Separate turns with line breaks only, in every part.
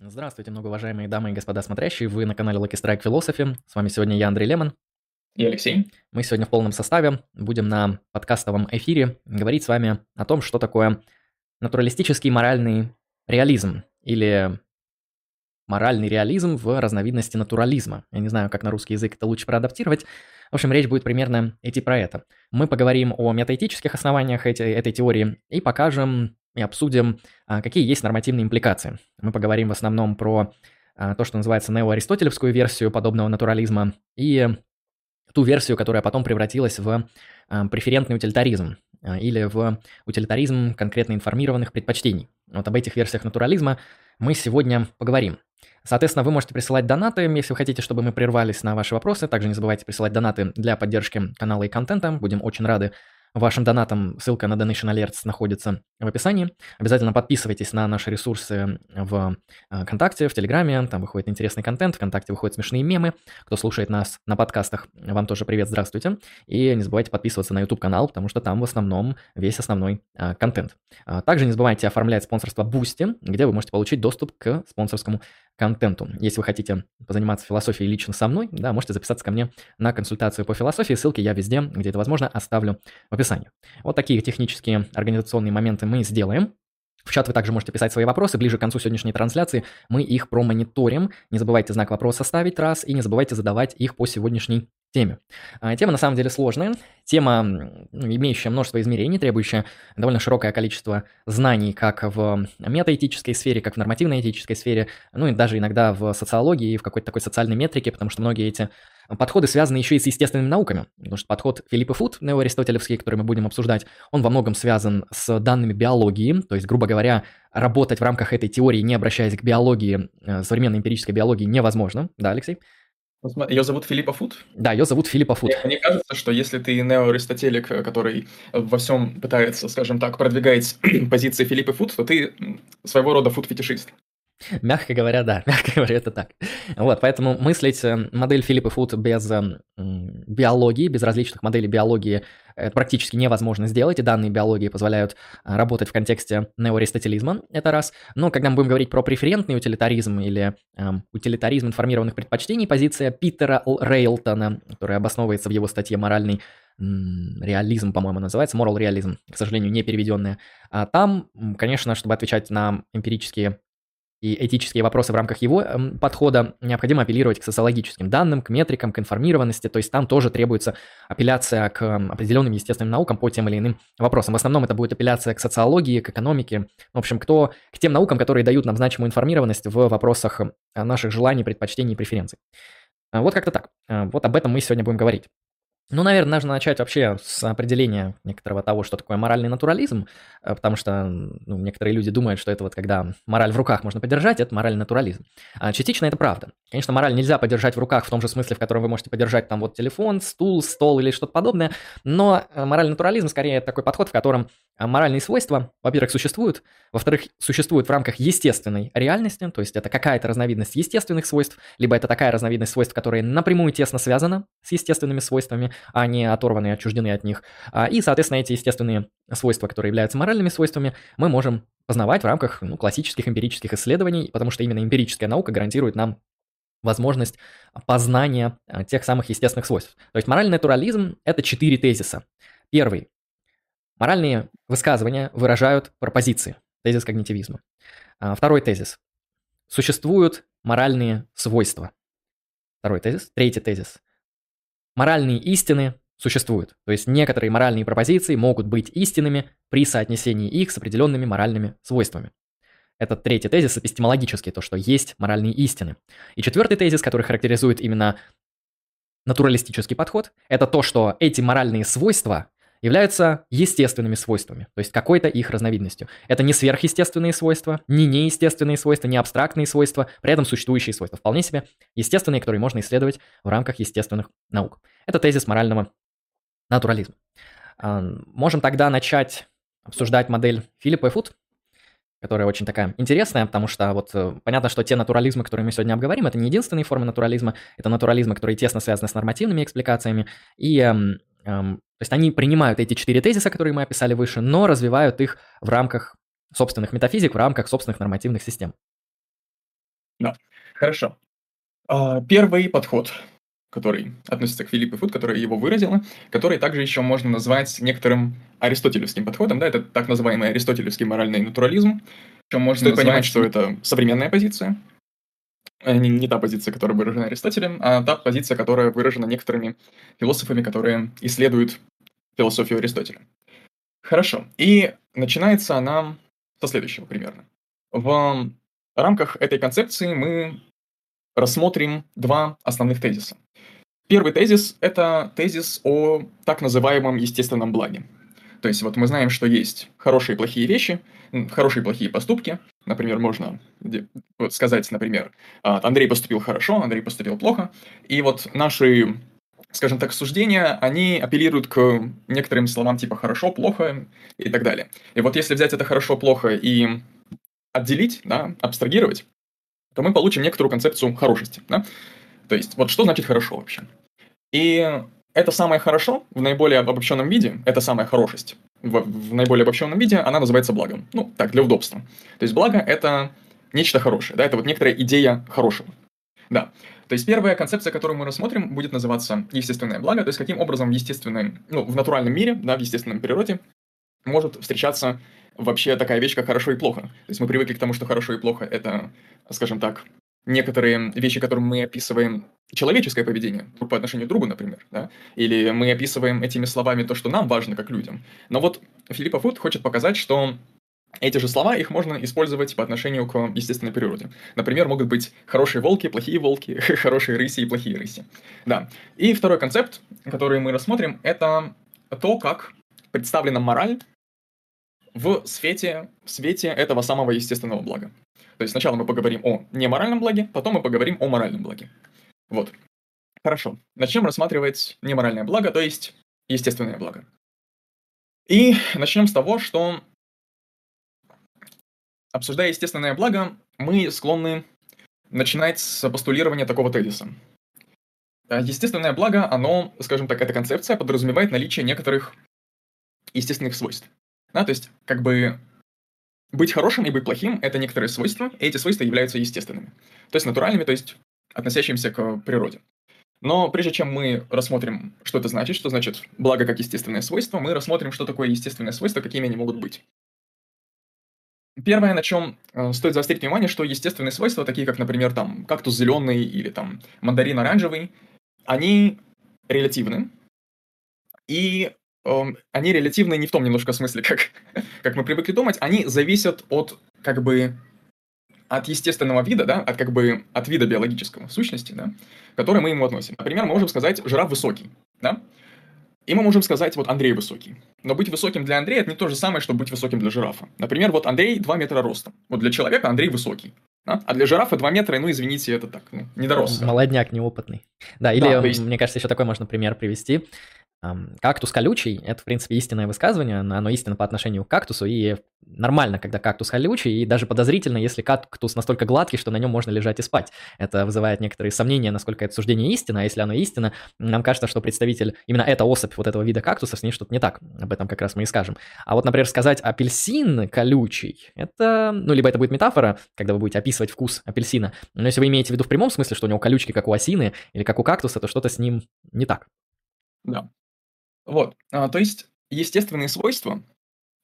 Здравствуйте, многоуважаемые дамы и господа смотрящие. Вы на канале Lucky Strike Philosophy. С вами сегодня я, Андрей Лемон.
И Алексей.
Мы сегодня в полном составе будем на подкастовом эфире говорить с вами о том, что такое натуралистический моральный реализм или моральный реализм в разновидности натурализма. Я не знаю, как на русский язык это лучше проадаптировать. В общем, речь будет примерно идти про это. Мы поговорим о метаэтических основаниях эти, этой теории и покажем и обсудим, а, какие есть нормативные импликации. Мы поговорим в основном про а, то, что называется неоаристотелевскую версию подобного натурализма и ту версию, которая потом превратилась в а, преферентный утилитаризм или в утилитаризм конкретно информированных предпочтений. Вот об этих версиях натурализма мы сегодня поговорим. Соответственно, вы можете присылать донаты, если вы хотите, чтобы мы прервались на ваши вопросы. Также не забывайте присылать донаты для поддержки канала и контента. Будем очень рады вашим донатам. Ссылка на Donation Alerts находится в описании. Обязательно подписывайтесь на наши ресурсы в э, ВКонтакте, в Телеграме. Там выходит интересный контент. ВКонтакте выходят смешные мемы. Кто слушает нас на подкастах, вам тоже привет, здравствуйте. И не забывайте подписываться на YouTube-канал, потому что там в основном весь основной а, контент. А, также не забывайте оформлять спонсорство Boosty, где вы можете получить доступ к спонсорскому контенту. Если вы хотите позаниматься философией лично со мной, да, можете записаться ко мне на консультацию по философии. Ссылки я везде, где это возможно, оставлю в описании. Вот такие технические организационные моменты мы сделаем. В чат вы также можете писать свои вопросы. Ближе к концу сегодняшней трансляции мы их промониторим. Не забывайте знак вопроса ставить раз и не забывайте задавать их по сегодняшней теме. А, тема на самом деле сложная, тема, имеющая множество измерений, требующая довольно широкое количество знаний как в метаэтической сфере, как в нормативной этической сфере, ну и даже иногда в социологии и в какой-то такой социальной метрике, потому что многие эти подходы связаны еще и с естественными науками, потому что подход Филиппа Фуд, неоаристотелевский, который мы будем обсуждать, он во многом связан с данными биологии, то есть, грубо говоря, работать в рамках этой теории, не обращаясь к биологии, э, современной эмпирической биологии, невозможно. Да, Алексей?
Ее зовут Филиппа Фуд?
Да, ее зовут Филиппа Фуд.
Мне кажется, что если ты неоаристотелик, который во всем пытается, скажем так, продвигать позиции Филиппа Фуд, то ты своего рода фуд-фетишист.
Мягко говоря, да, мягко говоря, это так. Вот, поэтому мыслить э, модель Филиппа Фуд без э, биологии, без различных моделей биологии это практически невозможно сделать, и данные биологии позволяют э, работать в контексте неоаристотелизма, это раз. Но когда мы будем говорить про преферентный утилитаризм или эм, утилитаризм информированных предпочтений, позиция Питера Рейлтона, которая обосновывается в его статье «Моральный реализм, по-моему, называется, moral реализм, к сожалению, не переведенная. А там, конечно, чтобы отвечать на эмпирические и этические вопросы в рамках его эм, подхода, необходимо апеллировать к социологическим данным, к метрикам, к информированности, то есть там тоже требуется апелляция к эм, определенным естественным наукам по тем или иным вопросам. В основном это будет апелляция к социологии, к экономике, в общем, кто, к тем наукам, которые дают нам значимую информированность в вопросах э, наших желаний, предпочтений и преференций. Э, вот как-то так. Э, вот об этом мы сегодня будем говорить. Ну, наверное, нужно начать вообще с определения некоторого того, что такое моральный натурализм, э, потому что ну, некоторые люди думают, что это вот когда мораль в руках можно подержать, это моральный натурализм. А частично это правда. Конечно, мораль нельзя подержать в руках в том же смысле, в котором вы можете подержать там вот телефон, стул, стол или что-то подобное, но э, моральный натурализм скорее такой подход, в котором э, моральные свойства, во-первых, существуют, во-вторых, существуют в рамках естественной реальности, то есть это какая-то разновидность естественных свойств, либо это такая разновидность свойств, которая напрямую тесно связана с естественными свойствами, а не оторваны, отчуждены от них. А, и, соответственно, эти естественные свойства, которые являются моральными свойствами, мы можем познавать в рамках ну, классических эмпирических исследований, потому что именно эмпирическая наука гарантирует нам возможность познания а, тех самых естественных свойств. То есть моральный натурализм – это четыре тезиса. Первый. Моральные высказывания выражают пропозиции. Тезис когнитивизма. А, второй тезис. Существуют моральные свойства. Второй тезис. Третий тезис моральные истины существуют. То есть некоторые моральные пропозиции могут быть истинными при соотнесении их с определенными моральными свойствами. Это третий тезис эпистемологический, то, что есть моральные истины. И четвертый тезис, который характеризует именно натуралистический подход, это то, что эти моральные свойства являются естественными свойствами, то есть какой-то их разновидностью. Это не сверхъестественные свойства, не неестественные свойства, не абстрактные свойства, при этом существующие свойства. Вполне себе естественные, которые можно исследовать в рамках естественных наук. Это тезис морального натурализма. Можем тогда начать обсуждать модель Филиппа и Фуд, которая очень такая интересная, потому что вот э, понятно, что те натурализмы, которые мы сегодня обговорим, это не единственные формы натурализма, это натурализмы, которые тесно связаны с нормативными экспликациями, и то есть они принимают эти четыре тезиса, которые мы описали выше, но развивают их в рамках собственных метафизик, в рамках собственных нормативных систем.
Да, хорошо. А, первый подход, который относится к Филиппу Фуд, которая его выразила, который также еще можно назвать некоторым аристотелевским подходом, да, это так называемый аристотелевский моральный натурализм, чем можно Стоит назвать... понимать, что это современная позиция, не, не та позиция, которая выражена Аристотелем, а та позиция, которая выражена некоторыми философами, которые исследуют философию Аристотеля. Хорошо. И начинается она со следующего примерно. В рамках этой концепции мы рассмотрим два основных тезиса. Первый тезис – это тезис о так называемом естественном благе. То есть вот мы знаем, что есть хорошие и плохие вещи, хорошие и плохие поступки. Например, можно сказать, например, «А, Андрей поступил хорошо, Андрей поступил плохо. И вот наши, скажем так, суждения, они апеллируют к некоторым словам типа «хорошо», «плохо» и так далее. И вот если взять это «хорошо», «плохо» и отделить, да, абстрагировать, то мы получим некоторую концепцию хорошести. Да? То есть, вот что значит хорошо вообще? И это самое хорошо в наиболее обобщенном виде, это самая хорошесть в, в наиболее обобщенном виде, она называется благом. Ну, так, для удобства. То есть благо — это нечто хорошее, да, это вот некоторая идея хорошего. Да. То есть первая концепция, которую мы рассмотрим, будет называться естественное благо, то есть каким образом в естественном, ну, в натуральном мире, да, в естественном природе может встречаться вообще такая вещь, как хорошо и плохо. То есть мы привыкли к тому, что хорошо и плохо — это, скажем так, некоторые вещи, которым мы описываем человеческое поведение по отношению к другу, например, да? или мы описываем этими словами то, что нам важно как людям. Но вот Филиппа Фуд хочет показать, что эти же слова, их можно использовать по отношению к естественной природе. Например, могут быть хорошие волки, плохие волки, хорошие рыси и плохие рыси. Да. И второй концепт, который мы рассмотрим, это то, как представлена мораль в свете, в свете этого самого естественного блага. То есть сначала мы поговорим о неморальном благе, потом мы поговорим о моральном благе. Вот. Хорошо. Начнем рассматривать неморальное благо, то есть естественное благо. И начнем с того, что, обсуждая естественное благо, мы склонны начинать с постулирования такого тезиса. Естественное благо, оно, скажем так, эта концепция подразумевает наличие некоторых естественных свойств. Да, то есть, как бы, быть хорошим и быть плохим — это некоторые свойства, и эти свойства являются естественными. То есть натуральными, то есть относящимися к природе. Но прежде чем мы рассмотрим, что это значит, что значит благо как естественное свойство, мы рассмотрим, что такое естественное свойство, какими они могут быть. Первое, на чем э, стоит заострить внимание, что естественные свойства, такие как, например, там, кактус зеленый или там мандарин оранжевый, они релятивны. И они релятивны не в том немножко смысле, как, как мы привыкли думать, они зависят от как бы от естественного вида, да, от как бы от вида биологического сущности, да, который мы ему относим. Например, мы можем сказать жираф высокий, да, и мы можем сказать вот Андрей высокий. Но быть высоким для Андрея это не то же самое, что быть высоким для жирафа. Например, вот Андрей 2 метра ростом. Вот для человека Андрей высокий. Да? А для жирафа 2 метра, ну извините, это так, ну, недорос.
Молодняк неопытный. Да, или, да, есть... мне кажется, еще такой можно пример привести. Кактус колючий – это, в принципе, истинное высказывание, оно истинно по отношению к кактусу, и нормально, когда кактус колючий, и даже подозрительно, если кактус настолько гладкий, что на нем можно лежать и спать. Это вызывает некоторые сомнения, насколько это суждение истина, а если оно истина, нам кажется, что представитель, именно эта особь вот этого вида кактуса, с ней что-то не так, об этом как раз мы и скажем. А вот, например, сказать апельсин колючий, это, ну, либо это будет метафора, когда вы будете описывать вкус апельсина, но если вы имеете в виду в прямом смысле, что у него колючки, как у осины, или как у кактуса, то что-то с ним не так.
Да. Вот, а, то есть естественные свойства,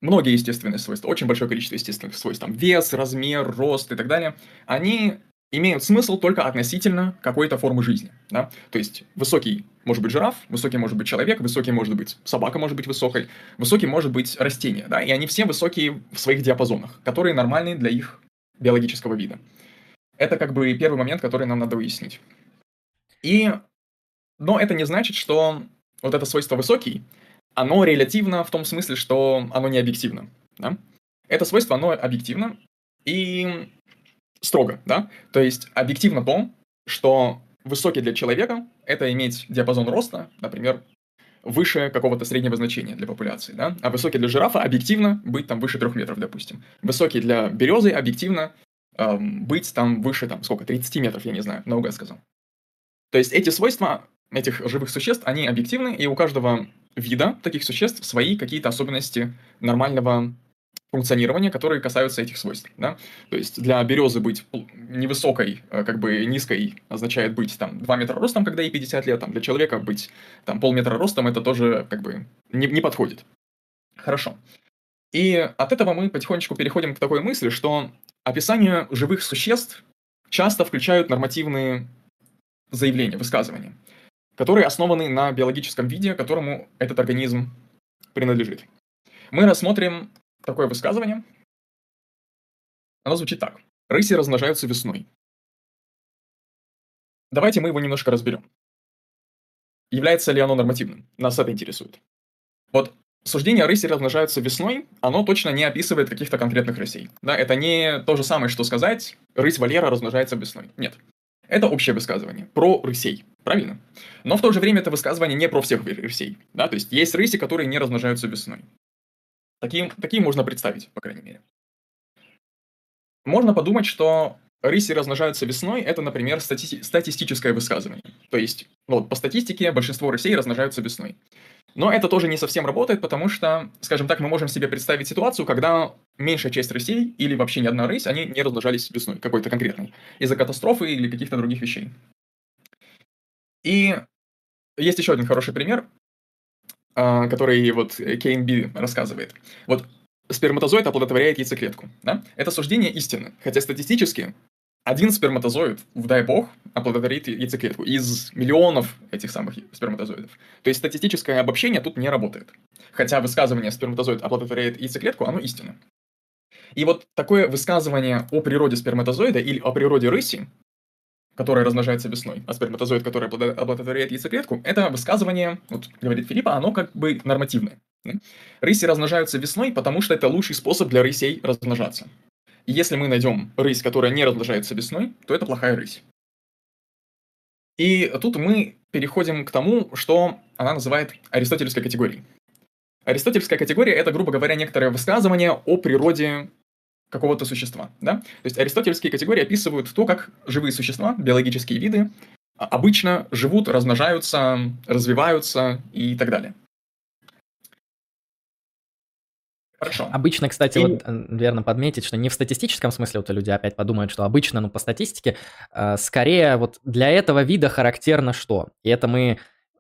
многие естественные свойства, очень большое количество естественных свойств, там вес, размер, рост и так далее, они имеют смысл только относительно какой-то формы жизни. Да? То есть высокий может быть жираф, высокий может быть человек, высокий может быть собака может быть высокой, высокий может быть растение. Да? И они все высокие в своих диапазонах, которые нормальны для их биологического вида. Это как бы первый момент, который нам надо выяснить. И... Но это не значит, что вот это свойство высокий, оно релятивно в том смысле, что оно не объективно. Да? Это свойство, оно объективно и строго, да? То есть объективно то, что высокий для человека – это иметь диапазон роста, например, выше какого-то среднего значения для популяции, да? А высокий для жирафа объективно быть там выше трех метров, допустим. Высокий для березы объективно эм, быть там выше, там, сколько, 30 метров, я не знаю, наугад сказал. То есть эти свойства этих живых существ, они объективны, и у каждого вида таких существ свои какие-то особенности нормального функционирования, которые касаются этих свойств. Да? То есть для березы быть невысокой, э, как бы низкой, означает быть там 2 метра ростом, когда ей 50 лет, там, для человека быть там полметра ростом, это тоже как бы не, не подходит. Хорошо. И от этого мы потихонечку переходим к такой мысли, что описание живых существ часто включают нормативные заявления, высказывания, которые основаны на биологическом виде, которому этот организм принадлежит. Мы рассмотрим такое высказывание. Оно звучит так. Рыси размножаются весной. Давайте мы его немножко разберем. Является ли оно нормативным? Нас это интересует. Вот суждение о рысе размножаются весной, оно точно не описывает каких-то конкретных рысей. Да, это не то же самое, что сказать «рысь Валера размножается весной». Нет. Это общее высказывание про рысей, правильно? Но в то же время это высказывание не про всех рысей. Да? То есть есть рыси, которые не размножаются весной. Такие, такие можно представить, по крайней мере. Можно подумать, что рыси размножаются весной, это, например, стати- статистическое высказывание. То есть, вот, по статистике большинство рысей размножаются весной. Но это тоже не совсем работает, потому что, скажем так, мы можем себе представить ситуацию, когда меньшая часть рысей или вообще ни одна рысь, они не размножались весной, какой-то конкретной, из-за катастрофы или каких-то других вещей. И есть еще один хороший пример. А, который вот Кейн рассказывает. Вот сперматозоид оплодотворяет яйцеклетку. Да? Это суждение истины. Хотя статистически один сперматозоид, дай бог, оплодотворит яйцеклетку из миллионов этих самых сперматозоидов. То есть статистическое обобщение тут не работает. Хотя высказывание сперматозоид оплодотворяет яйцеклетку, оно истинно. И вот такое высказывание о природе сперматозоида или о природе рыси, которая размножается весной, а сперматозоид, который оплодотворяет яйцеклетку, это высказывание, вот говорит Филиппа, оно как бы нормативное. Рыси размножаются весной, потому что это лучший способ для рысей размножаться. И если мы найдем рысь, которая не размножается весной, то это плохая рысь. И тут мы переходим к тому, что она называет аристотельской категорией. Аристотельская категория – это, грубо говоря, некоторое высказывание о природе какого-то существа. Да? То есть аристотельские категории описывают то, как живые существа, биологические виды, а, обычно живут, размножаются, развиваются и так далее.
Хорошо. Обычно, кстати, и... вот э, верно подметить, что не в статистическом смысле, вот люди опять подумают, что обычно, ну, по статистике, э, скорее вот для этого вида характерно что? И это мы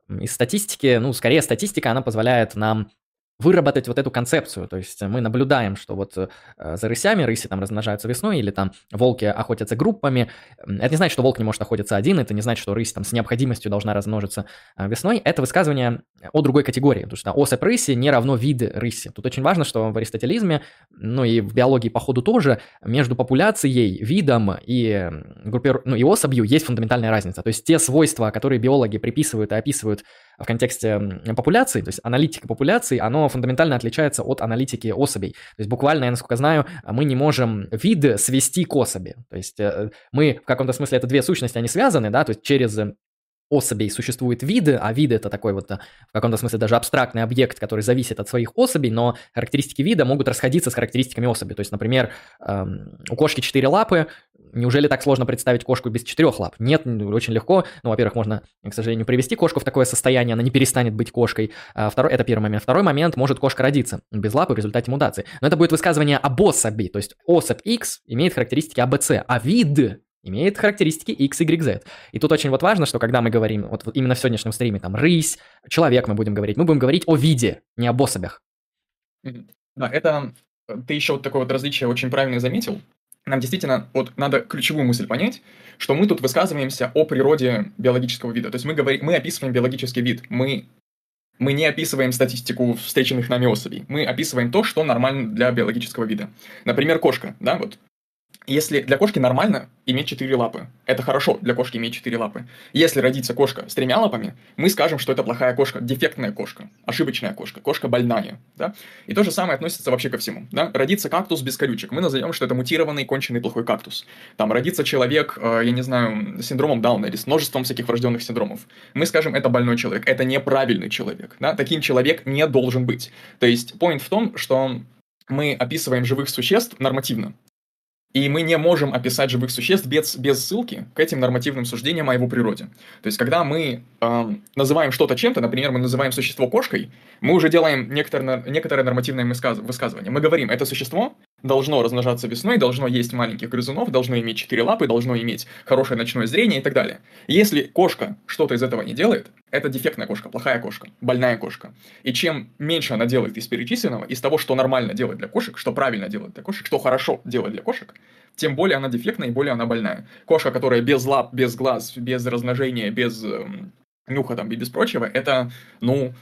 из статистики, ну, скорее статистика, она позволяет нам выработать вот эту концепцию. То есть мы наблюдаем, что вот э, за рысями, рыси там размножаются весной, или там волки охотятся группами. Это не значит, что волк не может охотиться один, это не значит, что рысь там с необходимостью должна размножиться э, весной. Это высказывание о другой категории, потому что особь рыси не равно вид рыси. Тут очень важно, что в аристотелизме, ну и в биологии по ходу тоже, между популяцией, видом и, группир... ну, и особью есть фундаментальная разница. То есть те свойства, которые биологи приписывают и описывают в контексте популяции, то есть аналитика популяции, оно фундаментально отличается от аналитики особей. То есть буквально, я насколько знаю, мы не можем виды свести к особи. То есть э, мы в каком-то смысле это две сущности, они связаны, да, то есть через особей существуют виды, а виды это такой вот в каком-то смысле даже абстрактный объект, который зависит от своих особей, но характеристики вида могут расходиться с характеристиками особи. То есть, например, эм, у кошки четыре лапы, неужели так сложно представить кошку без четырех лап? Нет, очень легко. Ну, во-первых, можно, к сожалению, привести кошку в такое состояние, она не перестанет быть кошкой. А второй, это первый момент. Второй момент, может кошка родиться без лапы в результате мутации. Но это будет высказывание об особи, то есть особь X имеет характеристики ABC, а вид имеет характеристики X, Y, Z. И тут очень вот важно, что когда мы говорим, вот именно в сегодняшнем стриме, там, рысь, человек мы будем говорить, мы будем говорить о виде, не об особях.
Да, это ты еще вот такое вот различие очень правильно заметил. Нам действительно вот надо ключевую мысль понять, что мы тут высказываемся о природе биологического вида. То есть мы, говорим, мы описываем биологический вид, мы, мы не описываем статистику встреченных нами особей. Мы описываем то, что нормально для биологического вида. Например, кошка, да, вот если для кошки нормально иметь четыре лапы, это хорошо для кошки иметь четыре лапы. Если родится кошка с тремя лапами, мы скажем, что это плохая кошка, дефектная кошка, ошибочная кошка, кошка больная. Да? И то же самое относится вообще ко всему. Да? Родится кактус без колючек, мы назовем, что это мутированный, конченый плохой кактус. Там родится человек, э, я не знаю, с синдромом Дауна или с множеством всяких врожденных синдромов. Мы скажем, это больной человек, это неправильный человек. Да? Таким человек не должен быть. То есть, point в том, что мы описываем живых существ нормативно. И мы не можем описать живых существ без, без ссылки к этим нормативным суждениям о его природе. То есть, когда мы э, называем что-то чем-то, например, мы называем существо кошкой, мы уже делаем некоторое, некоторое нормативное высказывание. Мы говорим, это существо должно размножаться весной, должно есть маленьких грызунов, должно иметь четыре лапы, должно иметь хорошее ночное зрение и так далее. Если кошка что-то из этого не делает, это дефектная кошка, плохая кошка, больная кошка. И чем меньше она делает из перечисленного, из того, что нормально делать для кошек, что правильно делать для кошек, что хорошо делать для кошек, тем более она дефектная и более она больная. Кошка, которая без лап, без глаз, без размножения, без э, нюха там и без прочего, это, ну,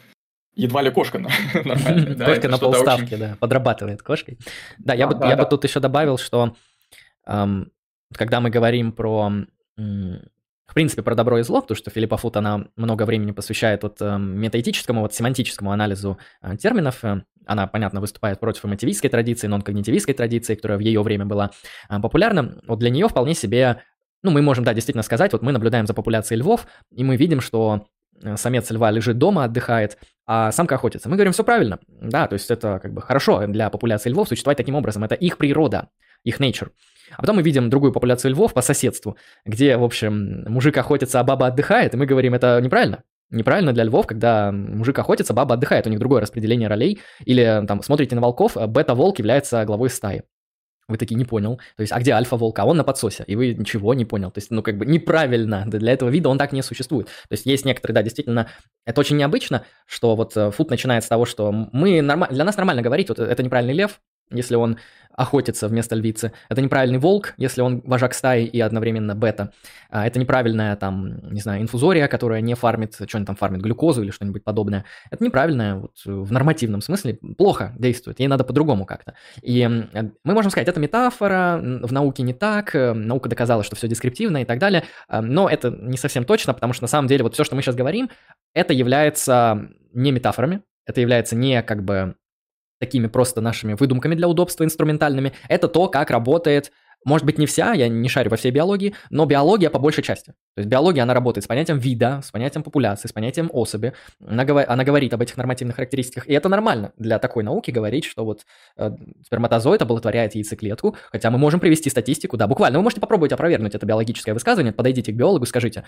едва ли кошка
нормальная. Да? Кошка на полставки, очень... да, подрабатывает кошкой. Да, я, а, бы, да, я да. бы тут еще добавил, что эм, когда мы говорим про, в принципе, про добро и зло, потому что Филиппа Фут, она много времени посвящает вот э, метаэтическому, вот семантическому анализу э, терминов, э, она, понятно, выступает против эмотивистской традиции, нон-когнитивистской традиции, которая в ее время была э, популярна. Вот для нее вполне себе ну, мы можем, да, действительно сказать, вот мы наблюдаем за популяцией львов, и мы видим, что самец льва лежит дома, отдыхает, а самка охотится. Мы говорим, все правильно. Да, то есть это как бы хорошо для популяции львов существовать таким образом. Это их природа, их nature. А потом мы видим другую популяцию львов по соседству, где, в общем, мужик охотится, а баба отдыхает, и мы говорим, это неправильно. Неправильно для львов, когда мужик охотится, баба отдыхает, у них другое распределение ролей. Или там смотрите на волков, бета-волк является главой стаи. Вы такие, не понял. То есть, а где альфа-волк? А он на подсосе. И вы ничего не понял. То есть, ну, как бы неправильно. Для этого вида он так не существует. То есть, есть некоторые, да, действительно, это очень необычно, что вот э, фут начинает с того, что мы нормально, для нас нормально говорить, вот это неправильный лев, если он охотится вместо львицы. Это неправильный волк, если он вожак стаи и одновременно бета. А, это неправильная там, не знаю, инфузория, которая не фармит, что-нибудь там фармит, глюкозу или что-нибудь подобное. Это неправильная вот в нормативном смысле плохо действует, ей надо по-другому как-то. И мы можем сказать, это метафора, в науке не так, э, наука доказала, что все дескриптивно и так далее, а, но это не совсем точно, потому что на самом деле вот все, что мы сейчас говорим, это является не метафорами, это является не как бы такими просто нашими выдумками для удобства инструментальными, это то, как работает может быть, не вся, я не шарю во всей биологии, но биология по большей части. То есть биология, она работает с понятием вида, с понятием популяции, с понятием особи. Она, она говорит об этих нормативных характеристиках. И это нормально для такой науки говорить, что вот э, сперматозоид оплодотворяет яйцеклетку, хотя мы можем привести статистику, да, буквально. Вы можете попробовать опровергнуть это биологическое высказывание, подойдите к биологу, скажите,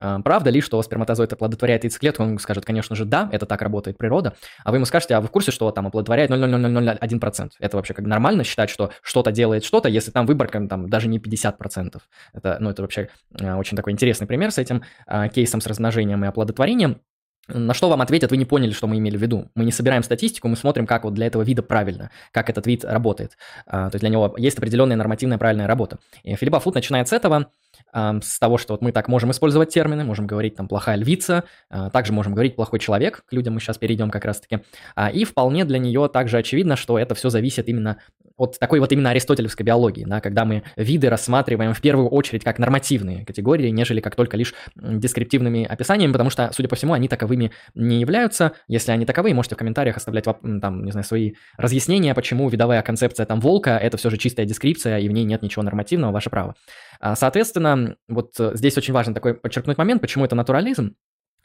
э, правда ли, что сперматозоид оплодотворяет яйцеклетку? Он скажет, конечно же, да, это так работает природа. А вы ему скажете, а вы в курсе, что там оплодотворяет 0,0001%? Это вообще как нормально считать, что что-то делает что-то, если там выборка там даже не 50%. Это, ну, это вообще э, очень такой интересный пример с этим э, кейсом с размножением и оплодотворением. На что вам ответят, вы не поняли, что мы имели в виду. Мы не собираем статистику, мы смотрим, как вот для этого вида правильно, как этот вид работает. А, то есть для него есть определенная нормативная правильная работа. И Филиппа Фут начинает с этого, с того, что вот мы так можем использовать термины, можем говорить там плохая львица, а, также можем говорить плохой человек, к людям мы сейчас перейдем как раз-таки. А, и вполне для нее также очевидно, что это все зависит именно от такой вот именно аристотелевской биологии, да, когда мы виды рассматриваем в первую очередь как нормативные категории, нежели как только лишь дескриптивными описаниями, потому что, судя по всему, они таковыми не являются. Если они таковые, можете в комментариях оставлять там, не знаю, свои разъяснения, почему видовая концепция там волка – это все же чистая дескрипция, и в ней нет ничего нормативного, ваше право. А, соответственно, вот э, здесь очень важно такой подчеркнуть момент, почему это натурализм,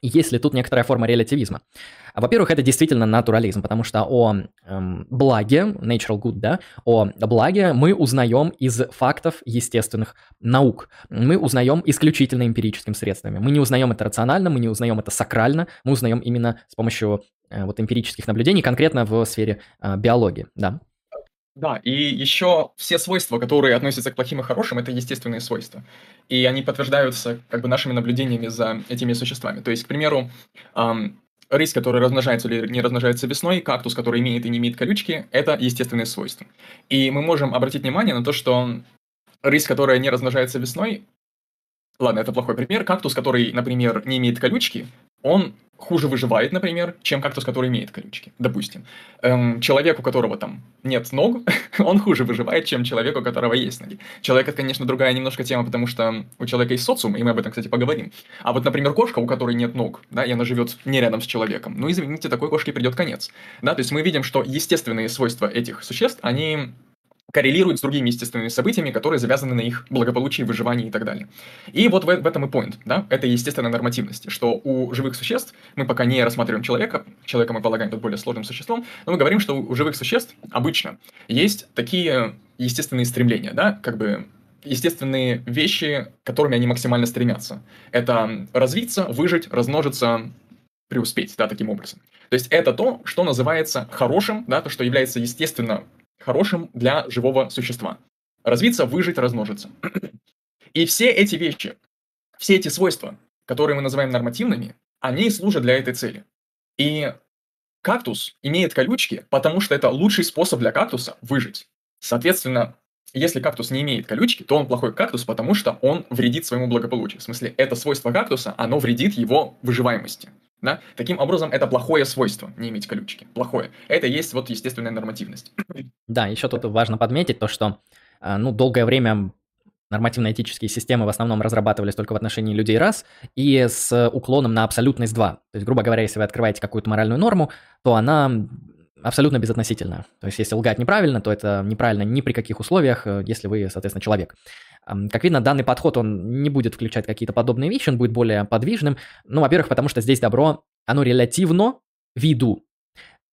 есть ли тут некоторая форма релятивизма? Во-первых, это действительно натурализм, потому что о эм, благе, natural good, да, о благе мы узнаем из фактов естественных наук. Мы узнаем исключительно эмпирическими средствами. Мы не узнаем это рационально, мы не узнаем это сакрально, мы узнаем именно с помощью э, вот эмпирических наблюдений, конкретно в сфере э, биологии, да.
Да, и еще все свойства, которые относятся к плохим и хорошим, это естественные свойства. И они подтверждаются как бы нашими наблюдениями за этими существами. То есть, к примеру, эм, рысь, которая размножается или не размножается весной, кактус, который имеет и не имеет колючки, это естественные свойства. И мы можем обратить внимание на то, что рысь, которая не размножается весной, ладно, это плохой пример, кактус, который, например, не имеет колючки, он хуже выживает, например, чем кактус, который имеет колючки, допустим. Эм, человек, у которого там нет ног, он хуже выживает, чем человек, у которого есть ноги. Человек, это, конечно, другая немножко тема, потому что у человека есть социум, и мы об этом, кстати, поговорим. А вот, например, кошка, у которой нет ног, да, и она живет не рядом с человеком, ну, извините, такой кошке придет конец. Да, то есть мы видим, что естественные свойства этих существ, они коррелирует с другими естественными событиями, которые завязаны на их благополучии, выживании и так далее. И вот в, в этом и point, да, это естественная нормативность, что у живых существ, мы пока не рассматриваем человека, человека мы полагаем тут более сложным существом, но мы говорим, что у живых существ обычно есть такие естественные стремления, да, как бы естественные вещи, которыми они максимально стремятся. Это развиться, выжить, размножиться, преуспеть, да, таким образом. То есть это то, что называется хорошим, да, то, что является естественно хорошим для живого существа. Развиться, выжить, размножиться. И все эти вещи, все эти свойства, которые мы называем нормативными, они служат для этой цели. И кактус имеет колючки, потому что это лучший способ для кактуса выжить. Соответственно, если кактус не имеет колючки, то он плохой кактус, потому что он вредит своему благополучию. В смысле, это свойство кактуса, оно вредит его выживаемости. Да? Таким образом, это плохое свойство, не иметь колючки. Плохое. Это есть вот естественная нормативность.
Да, еще тут важно подметить то, что а, ну, долгое время нормативно-этические системы в основном разрабатывались только в отношении людей раз и с уклоном на абсолютность 2. То есть, грубо говоря, если вы открываете какую-то моральную норму, то она абсолютно безотносительна. То есть, если лгать неправильно, то это неправильно ни при каких условиях, э, если вы, соответственно, человек. Как видно, данный подход, он не будет включать какие-то подобные вещи, он будет более подвижным. Ну, во-первых, потому что здесь добро, оно релятивно виду.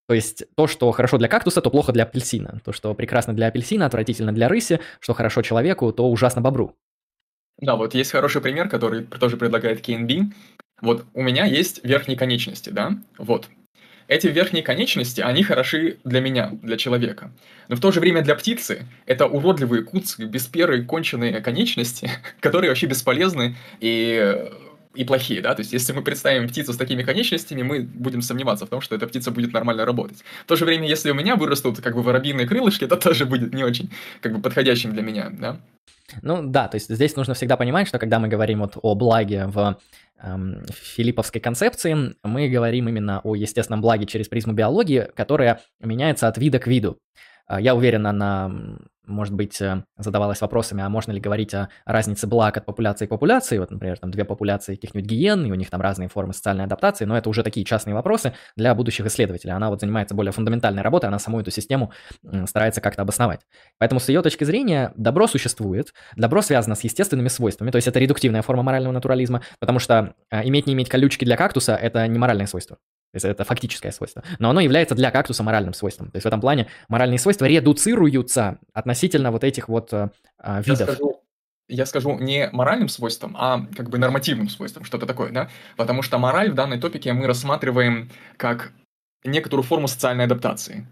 То есть то, что хорошо для кактуса, то плохо для апельсина. То, что прекрасно для апельсина, отвратительно для рыси, что хорошо человеку, то ужасно бобру.
Да, вот есть хороший пример, который тоже предлагает KNB. Вот у меня есть верхние конечности, да, вот. Эти верхние конечности, они хороши для меня, для человека. Но в то же время для птицы это уродливые, куцые, бесперые, конченые конечности, которые вообще бесполезны и и плохие, да, то есть если мы представим птицу с такими конечностями, мы будем сомневаться в том, что эта птица будет нормально работать. В то же время, если у меня вырастут как бы воробьиные крылышки, это тоже будет не очень как бы подходящим для меня, да.
Ну да, то есть здесь нужно всегда понимать, что когда мы говорим вот о благе в филипповской концепции, мы говорим именно о естественном благе через призму биологии, которая меняется от вида к виду. А, я уверен, она, может быть, э, задавалась вопросами, а можно ли говорить о разнице благ от популяции к популяции. Вот, например, там две популяции каких-нибудь гиен, и у них там разные формы социальной адаптации, но это уже такие частные вопросы для будущих исследователей. Она вот занимается более фундаментальной работой, она саму эту систему старается как-то обосновать. Поэтому с ее точки зрения добро существует, добро связано с естественными свойствами, то есть это редуктивная форма морального натурализма, потому что а, иметь не иметь колючки для кактуса – это не моральное свойство. То есть это фактическое свойство. Но оно является для кактуса моральным свойством. То есть в этом плане моральные свойства редуцируются относительно вот этих вот э, видов. Я
скажу, я скажу не моральным свойством, а как бы нормативным свойством, что-то такое, да? Потому что мораль в данной топике мы рассматриваем как некоторую форму социальной адаптации.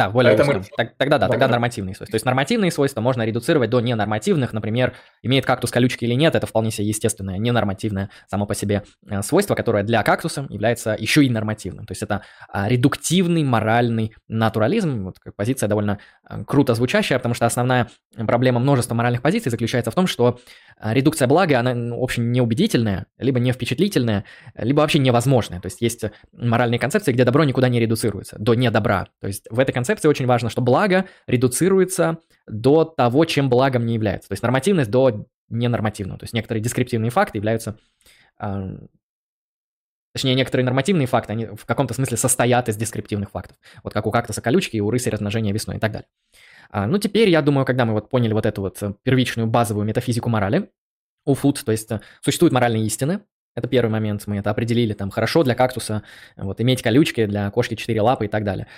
Да, более Это мы... Тогда да, тогда нормативные свойства. То есть нормативные свойства можно редуцировать до ненормативных. Например, имеет кактус колючки или нет, это вполне себе естественное, ненормативное само по себе э, свойство, которое для кактуса является еще и нормативным. То есть это а, редуктивный моральный натурализм. Вот позиция довольно э, круто звучащая, потому что основная проблема множества моральных позиций заключается в том, что а, редукция блага, она, ну, в общем, неубедительная, либо не впечатлительная, либо вообще невозможная. То есть есть моральные концепции, где добро никуда не редуцируется, до недобра. То есть в этой концепции очень важно, что благо редуцируется до того, чем благом не является. То есть нормативность до ненормативного. То есть некоторые дескриптивные факты являются... Э, точнее, некоторые нормативные факты, они в каком-то смысле состоят из дескриптивных фактов. Вот как у кактуса колючки и у рыси размножения весной и так далее. А, ну, теперь, я думаю, когда мы вот поняли вот эту вот э, первичную базовую метафизику морали, у фуд, то есть э, существуют моральные истины, это первый момент, мы это определили, там, хорошо для кактуса, вот, иметь колючки, для кошки четыре лапы и так далее.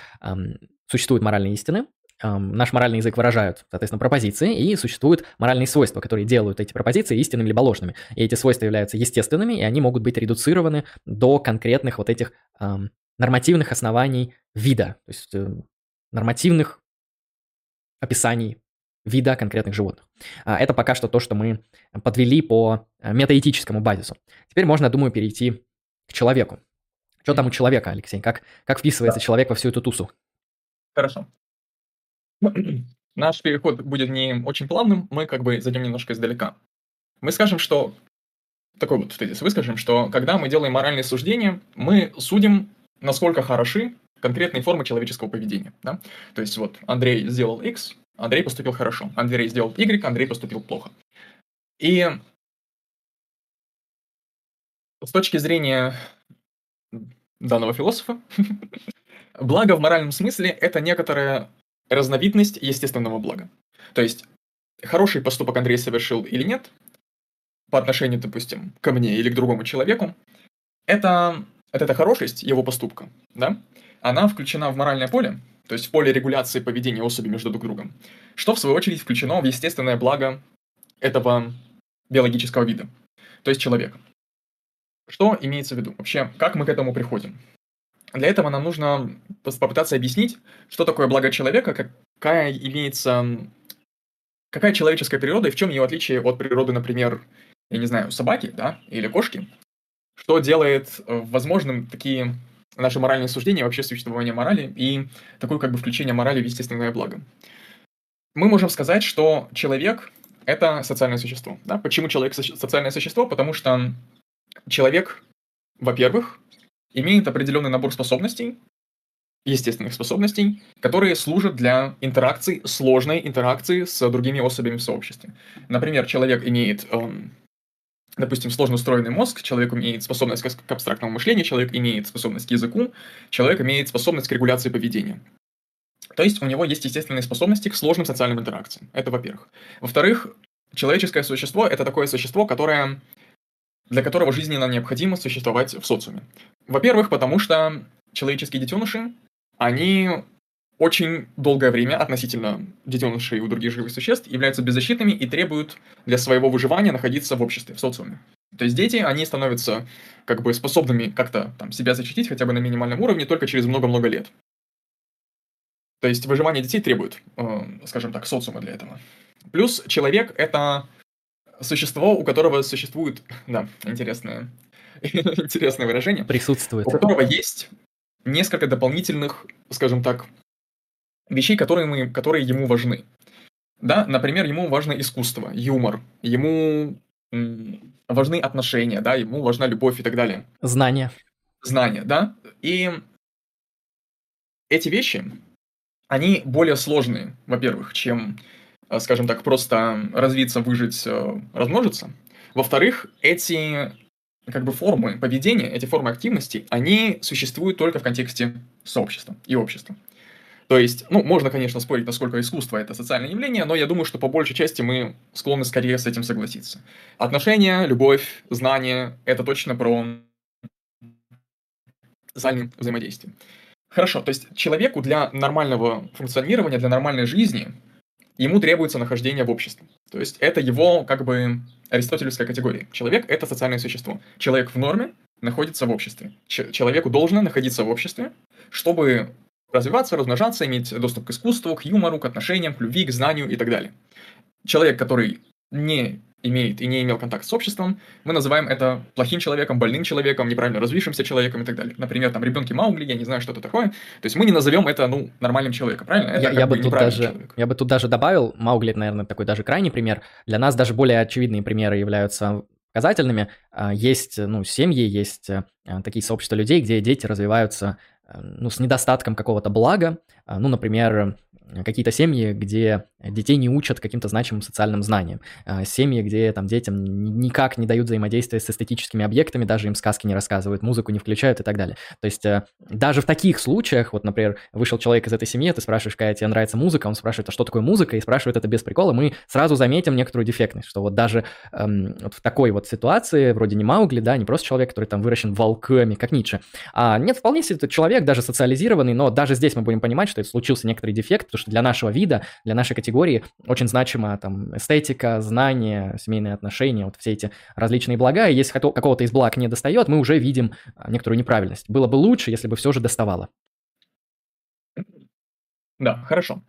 Существуют моральные истины, наш моральный язык выражают, соответственно, пропозиции, и существуют моральные свойства, которые делают эти пропозиции истинными либо ложными. И эти свойства являются естественными, и они могут быть редуцированы до конкретных вот этих эм, нормативных оснований вида, то есть э, нормативных описаний вида конкретных животных. А, это пока что то, что мы подвели по э, метаэтическому базису. Теперь можно, думаю, перейти к человеку. Что там у человека, Алексей? Как, как вписывается да. человек во всю эту тусу?
Хорошо. Наш переход будет не очень плавным, мы как бы зайдем немножко издалека. Мы скажем, что... Такой вот тезис выскажем, что когда мы делаем моральные суждения, мы судим, насколько хороши конкретные формы человеческого поведения. Да? То есть вот Андрей сделал X, Андрей поступил хорошо. Андрей сделал Y, Андрей поступил плохо. И с точки зрения данного философа, благо в моральном смысле это некоторая разновидность естественного блага. То есть, хороший поступок Андрей совершил или нет, по отношению, допустим, ко мне или к другому человеку, это, это эта хорошесть его поступка, да, она включена в моральное поле, то есть в поле регуляции поведения особи между друг другом, что в свою очередь включено в естественное благо этого биологического вида, то есть человека. Что имеется в виду? Вообще, как мы к этому приходим? Для этого нам нужно попытаться объяснить, что такое благо человека, какая имеется... Какая человеческая природа и в чем ее отличие от природы, например, я не знаю, собаки, да, или кошки, что делает э, возможным такие наши моральные суждения, вообще существование морали и такое как бы включение морали в естественное благо. Мы можем сказать, что человек — это социальное существо. Да? Почему человек социальное существо? Потому что человек, во-первых, имеет определенный набор способностей, естественных способностей, которые служат для интеракции, сложной интеракции с другими особями в сообществе. Например, человек имеет, эм, допустим, сложно устроенный мозг, человек имеет способность к абстрактному мышлению, человек имеет способность к языку, человек имеет способность к регуляции поведения. То есть у него есть естественные способности к сложным социальным интеракциям. Это во-первых. Во-вторых, человеческое существо — это такое существо, которое для которого жизненно необходимо существовать в социуме. Во-первых, потому что человеческие детеныши, они очень долгое время относительно детенышей у других живых существ являются беззащитными и требуют для своего выживания находиться в обществе, в социуме. То есть дети, они становятся как бы способными как-то там себя защитить хотя бы на минимальном уровне только через много-много лет. То есть выживание детей требует, э, скажем так, социума для этого. Плюс человек — это существо, у которого существует, да, интересное, интересное выражение.
Присутствует.
У которого есть несколько дополнительных, скажем так, вещей, которые, мы, которые ему важны. Да, например, ему важно искусство, юмор, ему важны отношения, да, ему важна любовь и так далее.
Знания.
Знания, да. И эти вещи, они более сложные, во-первых, чем Э, скажем так, просто развиться, выжить, э, размножиться. Во-вторых, эти как бы формы поведения, эти формы активности, они существуют только в контексте сообщества и общества. То есть, ну, можно, конечно, спорить, насколько искусство это социальное явление, но я думаю, что по большей части мы склонны скорее с этим согласиться. Отношения, любовь, знания — это точно про социальное взаимодействие. Хорошо, то есть человеку для нормального функционирования, для нормальной жизни ему требуется нахождение в обществе. То есть это его как бы аристотелевская категория. Человек — это социальное существо. Человек в норме находится в обществе. Ч- человеку должно находиться в обществе, чтобы развиваться, размножаться, иметь доступ к искусству, к юмору, к отношениям, к любви, к знанию и так далее. Человек, который не имеет и не имел контакт с обществом, мы называем это плохим человеком, больным человеком, неправильно развившимся человеком и так далее. Например, там ребенки Маугли, я не знаю, что это такое. То есть мы не назовем это, ну, нормальным человеком, правильно? Это
я, я, бы тут даже, я бы тут даже добавил, Маугли, это, наверное, такой даже крайний пример. Для нас даже более очевидные примеры являются показательными. А, есть, ну, семьи, есть а, такие сообщества людей, где дети развиваются э, ну, с недостатком какого-то блага. А, ну, например, какие-то семьи, где детей не учат каким-то значимым социальным знаниям. А, семьи, где там детям никак не дают взаимодействия с эстетическими объектами, даже им сказки не рассказывают, музыку не включают и так далее. То есть э, даже в таких случаях, вот, например, вышел человек из этой семьи, ты спрашиваешь, какая тебе нравится музыка, он спрашивает, а что такое музыка, и спрашивает это без прикола, мы сразу заметим некоторую дефектность, что вот даже эм, вот в такой вот ситуации, вроде не Маугли, да, не просто человек, который там выращен волками, как Ницше, а нет, вполне себе человек, даже социализированный, но даже здесь мы будем понимать, что это случился некоторый дефект, потому что для нашего вида, для нашей категории очень значима там эстетика, знания, семейные отношения, вот все эти различные блага. И если какого-то из благ не достает, мы уже видим а, некоторую неправильность. Было бы лучше, если бы все же доставало.
Да, хорошо.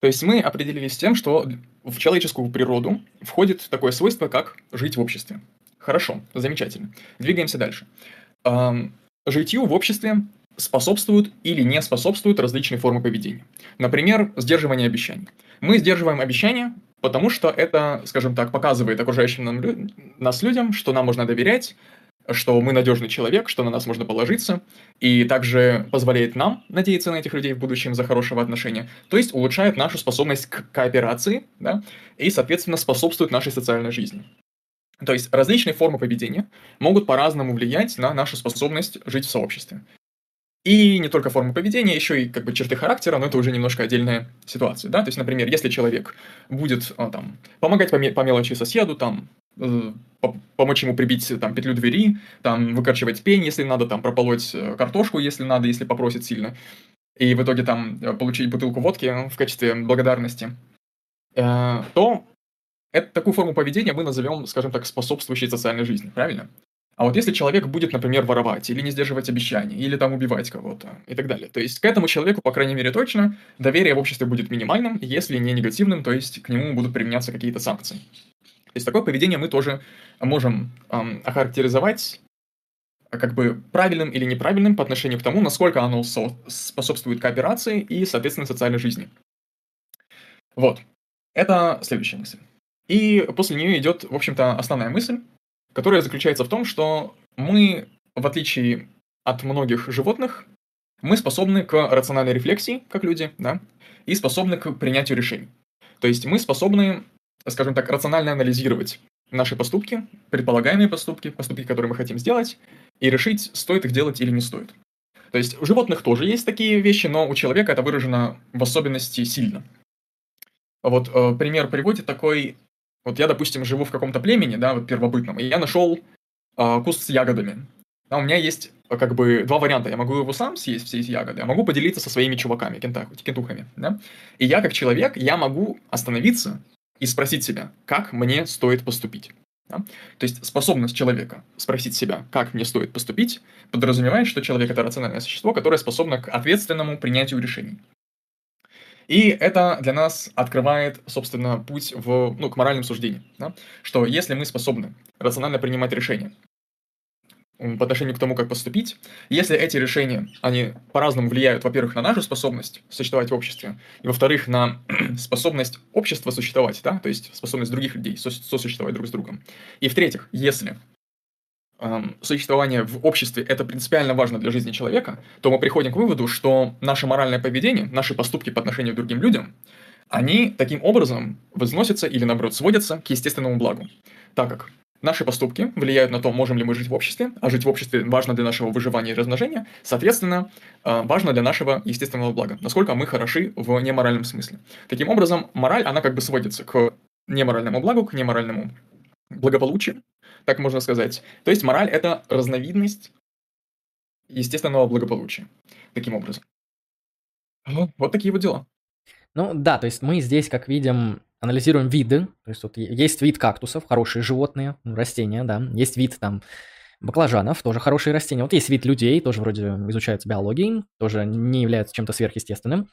То есть мы определились с тем, что в человеческую природу входит такое свойство, как жить в обществе. Хорошо, замечательно. Двигаемся дальше. Житью в обществе способствуют или не способствуют различные формы поведения. Например, сдерживание обещаний. Мы сдерживаем обещания, потому что это, скажем так, показывает окружающим нам, нас людям, что нам можно доверять, что мы надежный человек, что на нас можно положиться, и также позволяет нам надеяться на этих людей в будущем за хорошего отношения, то есть улучшает нашу способность к кооперации, да, и, соответственно, способствует нашей социальной жизни. То есть различные формы поведения могут по-разному влиять на нашу способность жить в сообществе. И не только формы поведения, еще и как бы черты характера, но это уже немножко отдельная ситуация, да, то есть, например, если человек будет а, там помогать по, по мелочи соседу, там э, помочь ему прибить там петлю двери, там выкорчевать пень, если надо, там прополоть э, картошку, если надо, если попросит сильно, и в итоге там э, получить бутылку водки в качестве благодарности, то это, такую форму поведения мы назовем, скажем так, способствующей социальной жизни, правильно? А вот если человек будет, например, воровать, или не сдерживать обещания, или там убивать кого-то, и так далее, то есть к этому человеку, по крайней мере, точно, доверие в обществе будет минимальным, если не негативным, то есть к нему будут применяться какие-то санкции. То есть такое поведение мы тоже можем эм, охарактеризовать как бы правильным или неправильным по отношению к тому, насколько оно со- способствует кооперации и, соответственно, социальной жизни. Вот. Это следующая мысль. И после нее идет, в общем-то, основная мысль, которая заключается в том, что мы, в отличие от многих животных, мы способны к рациональной рефлексии, как люди, да, и способны к принятию решений. То есть мы способны, скажем так, рационально анализировать наши поступки, предполагаемые поступки, поступки, которые мы хотим сделать, и решить, стоит их делать или не стоит. То есть у животных тоже есть такие вещи, но у человека это выражено в особенности сильно. Вот э, пример приводит такой вот я, допустим, живу в каком-то племени, да, вот первобытном, и я нашел э, куст с ягодами. А у меня есть а, как бы два варианта. Я могу его сам съесть, все эти ягоды, а могу поделиться со своими чуваками, кентах, кентухами, да. И я, как человек, я могу остановиться и спросить себя, как мне стоит поступить. Да? То есть способность человека спросить себя, как мне стоит поступить, подразумевает, что человек это рациональное существо, которое способно к ответственному принятию решений. И это для нас открывает, собственно, путь в, ну, к моральным суждениям. Да? Что если мы способны рационально принимать решения по отношению к тому, как поступить, если эти решения, они по-разному влияют, во-первых, на нашу способность существовать в обществе, и, во-вторых, на способность общества существовать, да, то есть способность других людей сосуществовать друг с другом. И, в-третьих, если существование в обществе это принципиально важно для жизни человека, то мы приходим к выводу, что наше моральное поведение, наши поступки по отношению к другим людям, они таким образом возносятся или, наоборот, сводятся к естественному благу. Так как наши поступки влияют на то, можем ли мы жить в обществе, а жить в обществе важно для нашего выживания и размножения, соответственно, а, важно для нашего естественного блага, насколько мы хороши в неморальном смысле. Таким образом, мораль, она как бы сводится к неморальному благу, к неморальному благополучию, так можно сказать. То есть мораль – это разновидность естественного благополучия. Таким образом. Ну, вот такие вот дела.
Ну да, то есть мы здесь, как видим, анализируем виды. То есть вот есть вид кактусов, хорошие животные, ну, растения, да. Есть вид там баклажанов, тоже хорошие растения. Вот есть вид людей, тоже вроде изучается биологией, тоже не является чем-то сверхъестественным.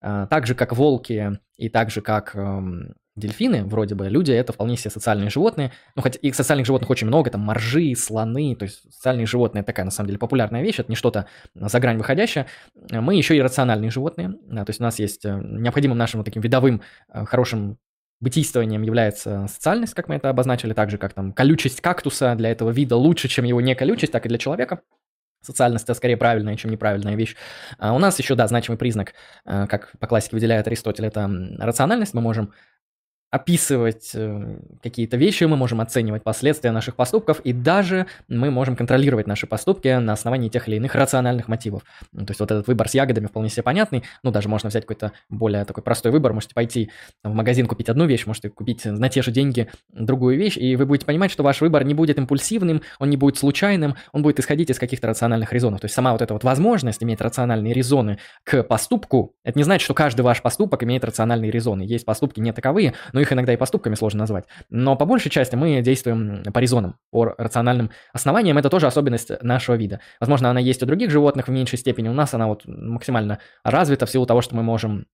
А, так же, как волки и так же, как эм, дельфины, вроде бы, люди это вполне себе социальные животные. Ну, хотя их социальных животных очень много, там моржи, слоны, то есть социальные животные такая, на самом деле, популярная вещь, это не что-то за грань выходящее. Мы еще и рациональные животные, да, то есть у нас есть э, необходимым нашим вот таким видовым э, хорошим бытийствованием является социальность, как мы это обозначили, так же, как там колючесть кактуса для этого вида лучше, чем его не колючесть, так и для человека. Социальность – это скорее правильная, чем неправильная вещь. А у нас еще, да, значимый признак, э, как по классике выделяет Аристотель, это рациональность. Мы можем описывать э, какие-то вещи, мы можем оценивать последствия наших поступков, и даже мы можем контролировать наши поступки на основании тех или иных рациональных мотивов. Ну, то есть вот этот выбор с ягодами вполне себе понятный, ну даже можно взять какой-то более такой простой выбор, можете пойти в магазин купить одну вещь, можете купить на те же деньги другую вещь, и вы будете понимать, что ваш выбор не будет импульсивным, он не будет случайным, он будет исходить из каких-то рациональных резонов. То есть сама вот эта вот возможность иметь рациональные резоны к поступку, это не значит, что каждый ваш поступок имеет рациональные резоны. Есть поступки не таковые, но их иногда и поступками сложно назвать. Но по большей части мы действуем по резонам, по рациональным основаниям. Это тоже особенность нашего вида. Возможно, она есть у других животных в меньшей степени. У нас она вот максимально развита в силу того, что мы можем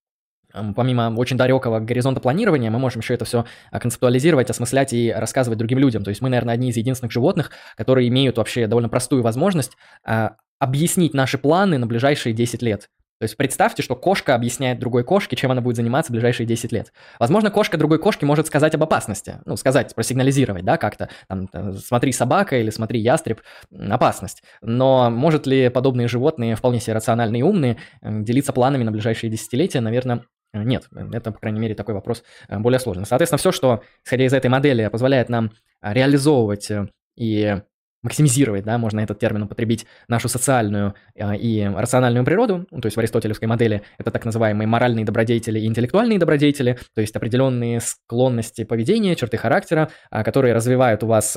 помимо очень далекого горизонта планирования, мы можем еще это все концептуализировать, осмыслять и рассказывать другим людям. То есть мы, наверное, одни из единственных животных, которые имеют вообще довольно простую возможность а, объяснить наши планы на ближайшие 10 лет. То есть представьте, что кошка объясняет другой кошке, чем она будет заниматься в ближайшие 10 лет. Возможно, кошка другой кошке может сказать об опасности. Ну, сказать, просигнализировать, да, как-то. Там, э, смотри собака или смотри ястреб, опасность. Но может ли подобные животные, вполне себе рациональные и умные, э, делиться планами на ближайшие десятилетия? Наверное, э, нет. Это, по крайней мере, такой вопрос более сложный. Соответственно, все, что, исходя из этой модели, позволяет нам реализовывать и максимизировать, да, можно этот термин употребить, нашу социальную э, и рациональную природу, ну, то есть в аристотелевской модели это так называемые моральные добродетели и интеллектуальные добродетели, то есть определенные склонности поведения, черты характера, э, которые развивают у вас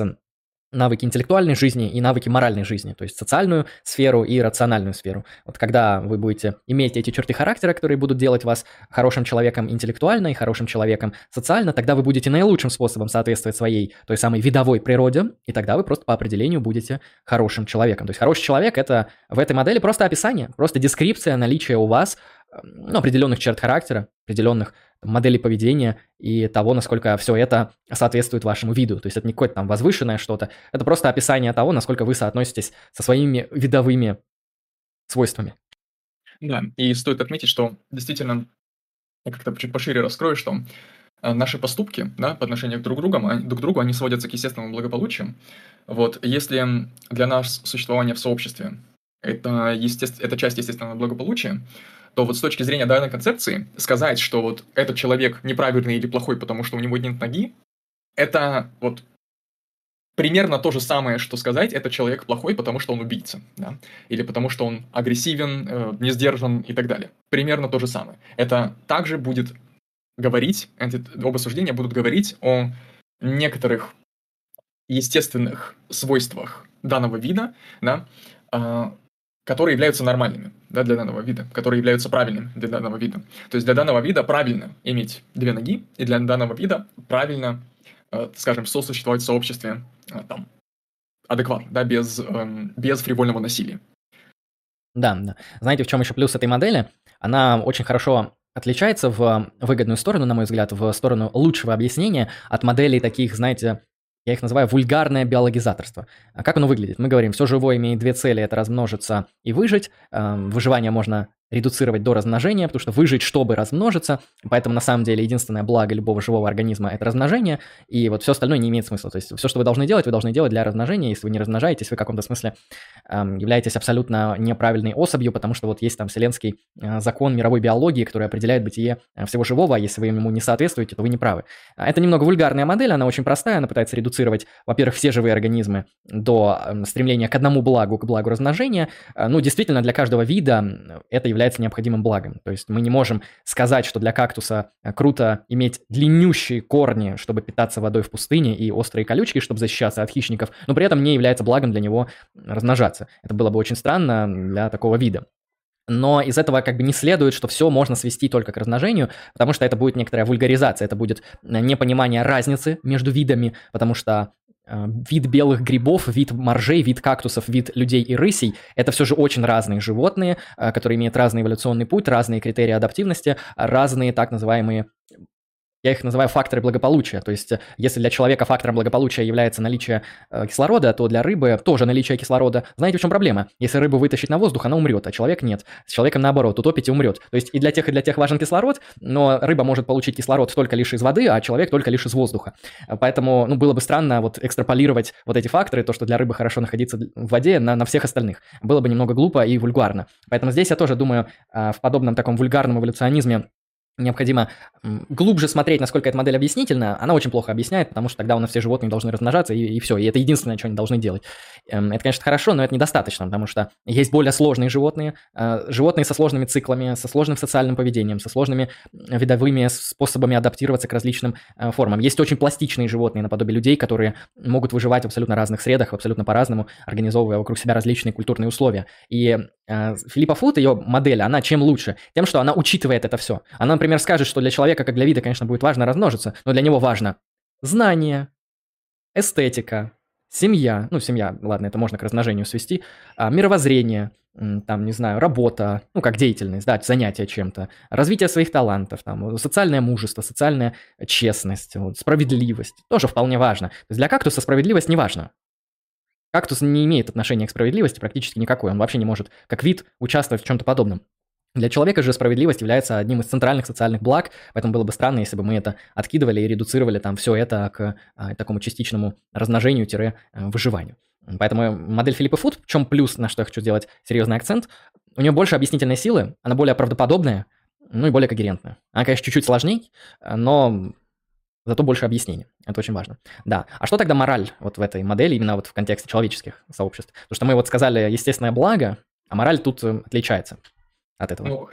навыки интеллектуальной жизни и навыки моральной жизни, то есть социальную сферу и рациональную сферу. Вот когда вы будете иметь эти черты характера, которые будут делать вас хорошим человеком интеллектуально и хорошим человеком социально, тогда вы будете наилучшим способом соответствовать своей той самой видовой природе, и тогда вы просто по определению будете хорошим человеком. То есть хороший человек – это в этой модели просто описание, просто дескрипция наличия у вас ну, определенных черт характера, определенных моделей поведения и того, насколько все это соответствует вашему виду. То есть это не какое-то там возвышенное что-то, это просто описание того, насколько вы соотноситесь со своими видовыми свойствами.
Да, и стоит отметить, что действительно, я как-то чуть пошире раскрою, что э, наши поступки да, по отношению к друг другу, друг к другу, они сводятся к естественному благополучию. Вот, если для нас существование в сообществе это, естественно, это часть естественного благополучия, то вот с точки зрения данной концепции сказать, что вот этот человек неправильный или плохой, потому что у него нет ноги, это вот примерно то же самое, что сказать, этот человек плохой, потому что он убийца, да? или потому что он агрессивен, э, не сдержан и так далее. Примерно то же самое. Это также будет говорить, эти оба суждения будут говорить о некоторых естественных свойствах данного вида, да, э, которые являются нормальными да, для данного вида, которые являются правильными для данного вида. То есть для данного вида правильно иметь две ноги, и для данного вида правильно, э, скажем, сосуществовать в сообществе э, там, адекватно, да, без, э, без фривольного насилия.
Да, да. Знаете, в чем еще плюс этой модели? Она очень хорошо отличается в выгодную сторону, на мой взгляд, в сторону лучшего объяснения от моделей таких, знаете, я их называю вульгарное биологизаторство. А как оно выглядит? Мы говорим, все живое имеет две цели, это размножиться и выжить. Эм, выживание можно редуцировать до размножения, потому что выжить, чтобы размножиться. Поэтому на самом деле единственное благо любого живого организма – это размножение, и вот все остальное не имеет смысла. То есть все, что вы должны делать, вы должны делать для размножения. Если вы не размножаетесь, вы в каком-то смысле эм, являетесь абсолютно неправильной особью, потому что вот есть там вселенский э, закон мировой биологии, который определяет бытие э, всего живого, а если вы ему не соответствуете, то вы не правы. А это немного вульгарная модель, она очень простая, она пытается редуцировать, во-первых, все живые организмы до э, стремления к одному благу, к благу размножения. Э, ну, действительно, для каждого вида это является является необходимым благом. То есть мы не можем сказать, что для кактуса э, круто иметь длиннющие корни, чтобы питаться водой в пустыне, и острые колючки, чтобы защищаться от хищников, но при этом не является благом для него размножаться. Это было бы очень странно для такого вида. Но из этого как бы не следует, что все можно свести только к размножению, потому что это будет некоторая вульгаризация, это будет э, непонимание разницы между видами, потому что вид белых грибов, вид моржей, вид кактусов, вид людей и рысей – это все же очень разные животные, э, которые имеют разный эволюционный путь, разные критерии адаптивности, разные так называемые я их называю факторы благополучия. То есть, если для человека фактором благополучия является наличие э, кислорода, то для рыбы тоже наличие кислорода. Знаете, в чем проблема? Если рыбу вытащить на воздух, она умрет, а человек нет. С человеком наоборот, утопить и умрет. То есть и для тех, и для тех важен кислород, но рыба может получить кислород только лишь из воды, а человек только лишь из воздуха. Поэтому, ну, было бы странно вот экстраполировать вот эти факторы, то, что для рыбы хорошо находиться в воде, на, на всех остальных. Было бы немного глупо и вульгарно. Поэтому здесь я тоже думаю, э, в подобном таком вульгарном эволюционизме необходимо глубже смотреть, насколько эта модель объяснительна, она очень плохо объясняет, потому что тогда у нас все животные должны размножаться, и, и все, и это единственное, что они должны делать. Эм, это, конечно, хорошо, но это недостаточно, потому что есть более сложные животные, э, животные со сложными циклами, со сложным социальным поведением, со сложными видовыми способами адаптироваться к различным э, формам. Есть очень пластичные животные, наподобие людей, которые могут выживать в абсолютно разных средах, абсолютно по-разному, организовывая вокруг себя различные культурные условия. И э, Филиппа Фут, ее модель, она чем лучше? Тем, что она учитывает это все. Она, например, скажет, что для человека, как для вида, конечно, будет важно размножиться, но для него важно знание, эстетика, семья, ну, семья, ладно, это можно к размножению свести, а, мировоззрение, там, не знаю, работа, ну, как деятельность, да, занятие чем-то, развитие своих талантов, там, социальное мужество, социальная честность, вот, справедливость, тоже вполне важно. То есть для кактуса справедливость не важна. Кактус не имеет отношения к справедливости практически никакой, он вообще не может, как вид, участвовать в чем-то подобном. Для человека же справедливость является одним из центральных социальных благ, поэтому было бы странно, если бы мы это откидывали и редуцировали там все это к а, такому частичному размножению-выживанию. Поэтому модель Филиппа Фуд, в чем плюс, на что я хочу сделать серьезный акцент, у нее больше объяснительной силы, она более правдоподобная, ну и более когерентная. Она, конечно, чуть-чуть сложнее, но зато больше объяснений. Это очень важно. Да. А что тогда мораль вот в этой модели, именно вот в контексте человеческих сообществ? Потому что мы вот сказали естественное благо, а мораль тут э, отличается от этого.
Ну,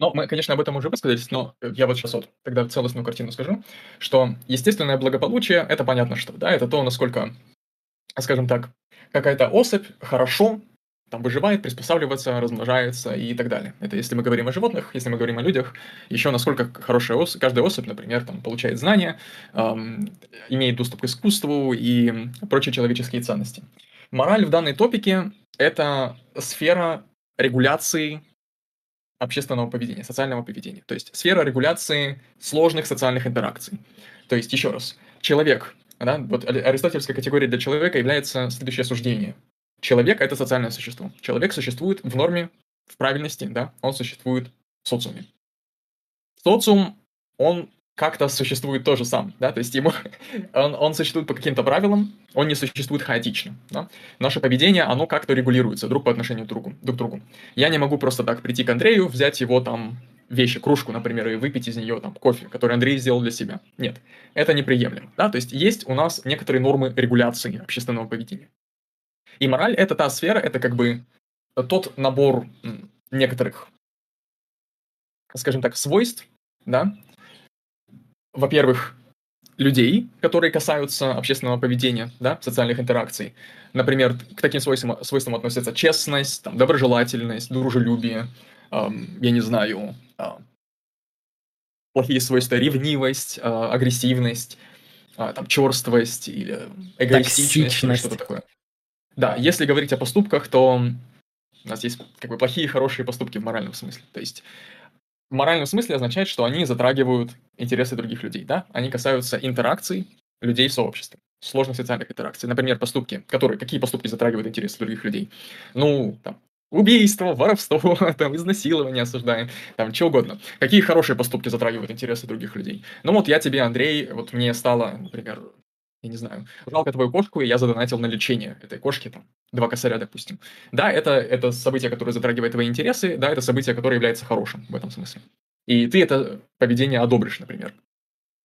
ну, мы, конечно, об этом уже высказались, но я вот сейчас вот тогда целостную картину скажу, что естественное благополучие – это понятно что, да, это то, насколько, скажем так, какая-то особь хорошо там выживает, приспосабливается, размножается и так далее. Это если мы говорим о животных, если мы говорим о людях, еще насколько хорошая особь, каждая особь, например, там, получает знания, эм, имеет доступ к искусству и прочие человеческие ценности. Мораль в данной топике – это сфера регуляции общественного поведения, социального поведения. То есть сфера регуляции сложных социальных интеракций. То есть, еще раз, человек, да, вот аристотельская категория для человека является следующее суждение. Человек – это социальное существо. Человек существует в норме, в правильности, да, он существует в социуме. Социум, он как-то существует тоже сам, да, то есть ему, он, он существует по каким-то правилам, он не существует хаотично, да. Наше поведение, оно как-то регулируется друг по отношению другу, друг к другу. Я не могу просто так прийти к Андрею, взять его там вещи, кружку, например, и выпить из нее там кофе, который Андрей сделал для себя. Нет, это неприемлемо, да, то есть есть у нас некоторые нормы регуляции общественного поведения. И мораль — это та сфера, это как бы тот набор некоторых, скажем так, свойств, да, во-первых, людей, которые касаются общественного поведения, да, социальных интеракций. Например, к таким свойствам, свойствам относятся честность, там, доброжелательность, дружелюбие, эм, я не знаю, э, плохие свойства, ревнивость, э, агрессивность, э, там, черствость или эгоистичность, или что-то такое. Да, если говорить о поступках, то у нас есть как бы плохие и хорошие поступки в моральном смысле. То есть в моральном смысле означает, что они затрагивают интересы других людей, да? Они касаются интеракций людей в сообществе, сложных социальных интеракций. Например, поступки, которые, какие поступки затрагивают интересы других людей? Ну, там, убийство, воровство, там, изнасилование осуждаем, там, что угодно. Какие хорошие поступки затрагивают интересы других людей? Ну вот я тебе, Андрей, вот мне стало, например, я не знаю, жалко твою кошку, и я задонатил на лечение этой кошки, там, два косаря, допустим. Да, это, это событие, которое затрагивает твои интересы, да, это событие, которое является хорошим в этом смысле. И ты это поведение одобришь, например.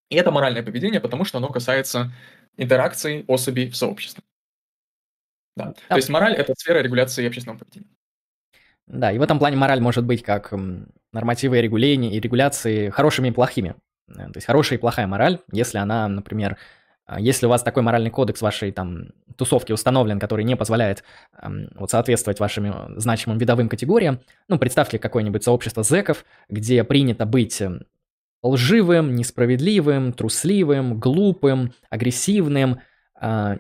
И это моральное поведение, потому что оно касается интеракции особей в сообществе. Да. А... То есть мораль – это сфера регуляции общественного поведения.
Да, и в этом плане мораль может быть как нормативы регулирования и регуляции хорошими и плохими. Э, то есть хорошая и плохая мораль, если она, например, если у вас такой моральный кодекс вашей там тусовки установлен, который не позволяет эм, вот соответствовать вашим э, значимым видовым категориям, ну, представьте какое-нибудь сообщество зеков, где принято быть эм, лживым, несправедливым, трусливым, глупым, агрессивным, э,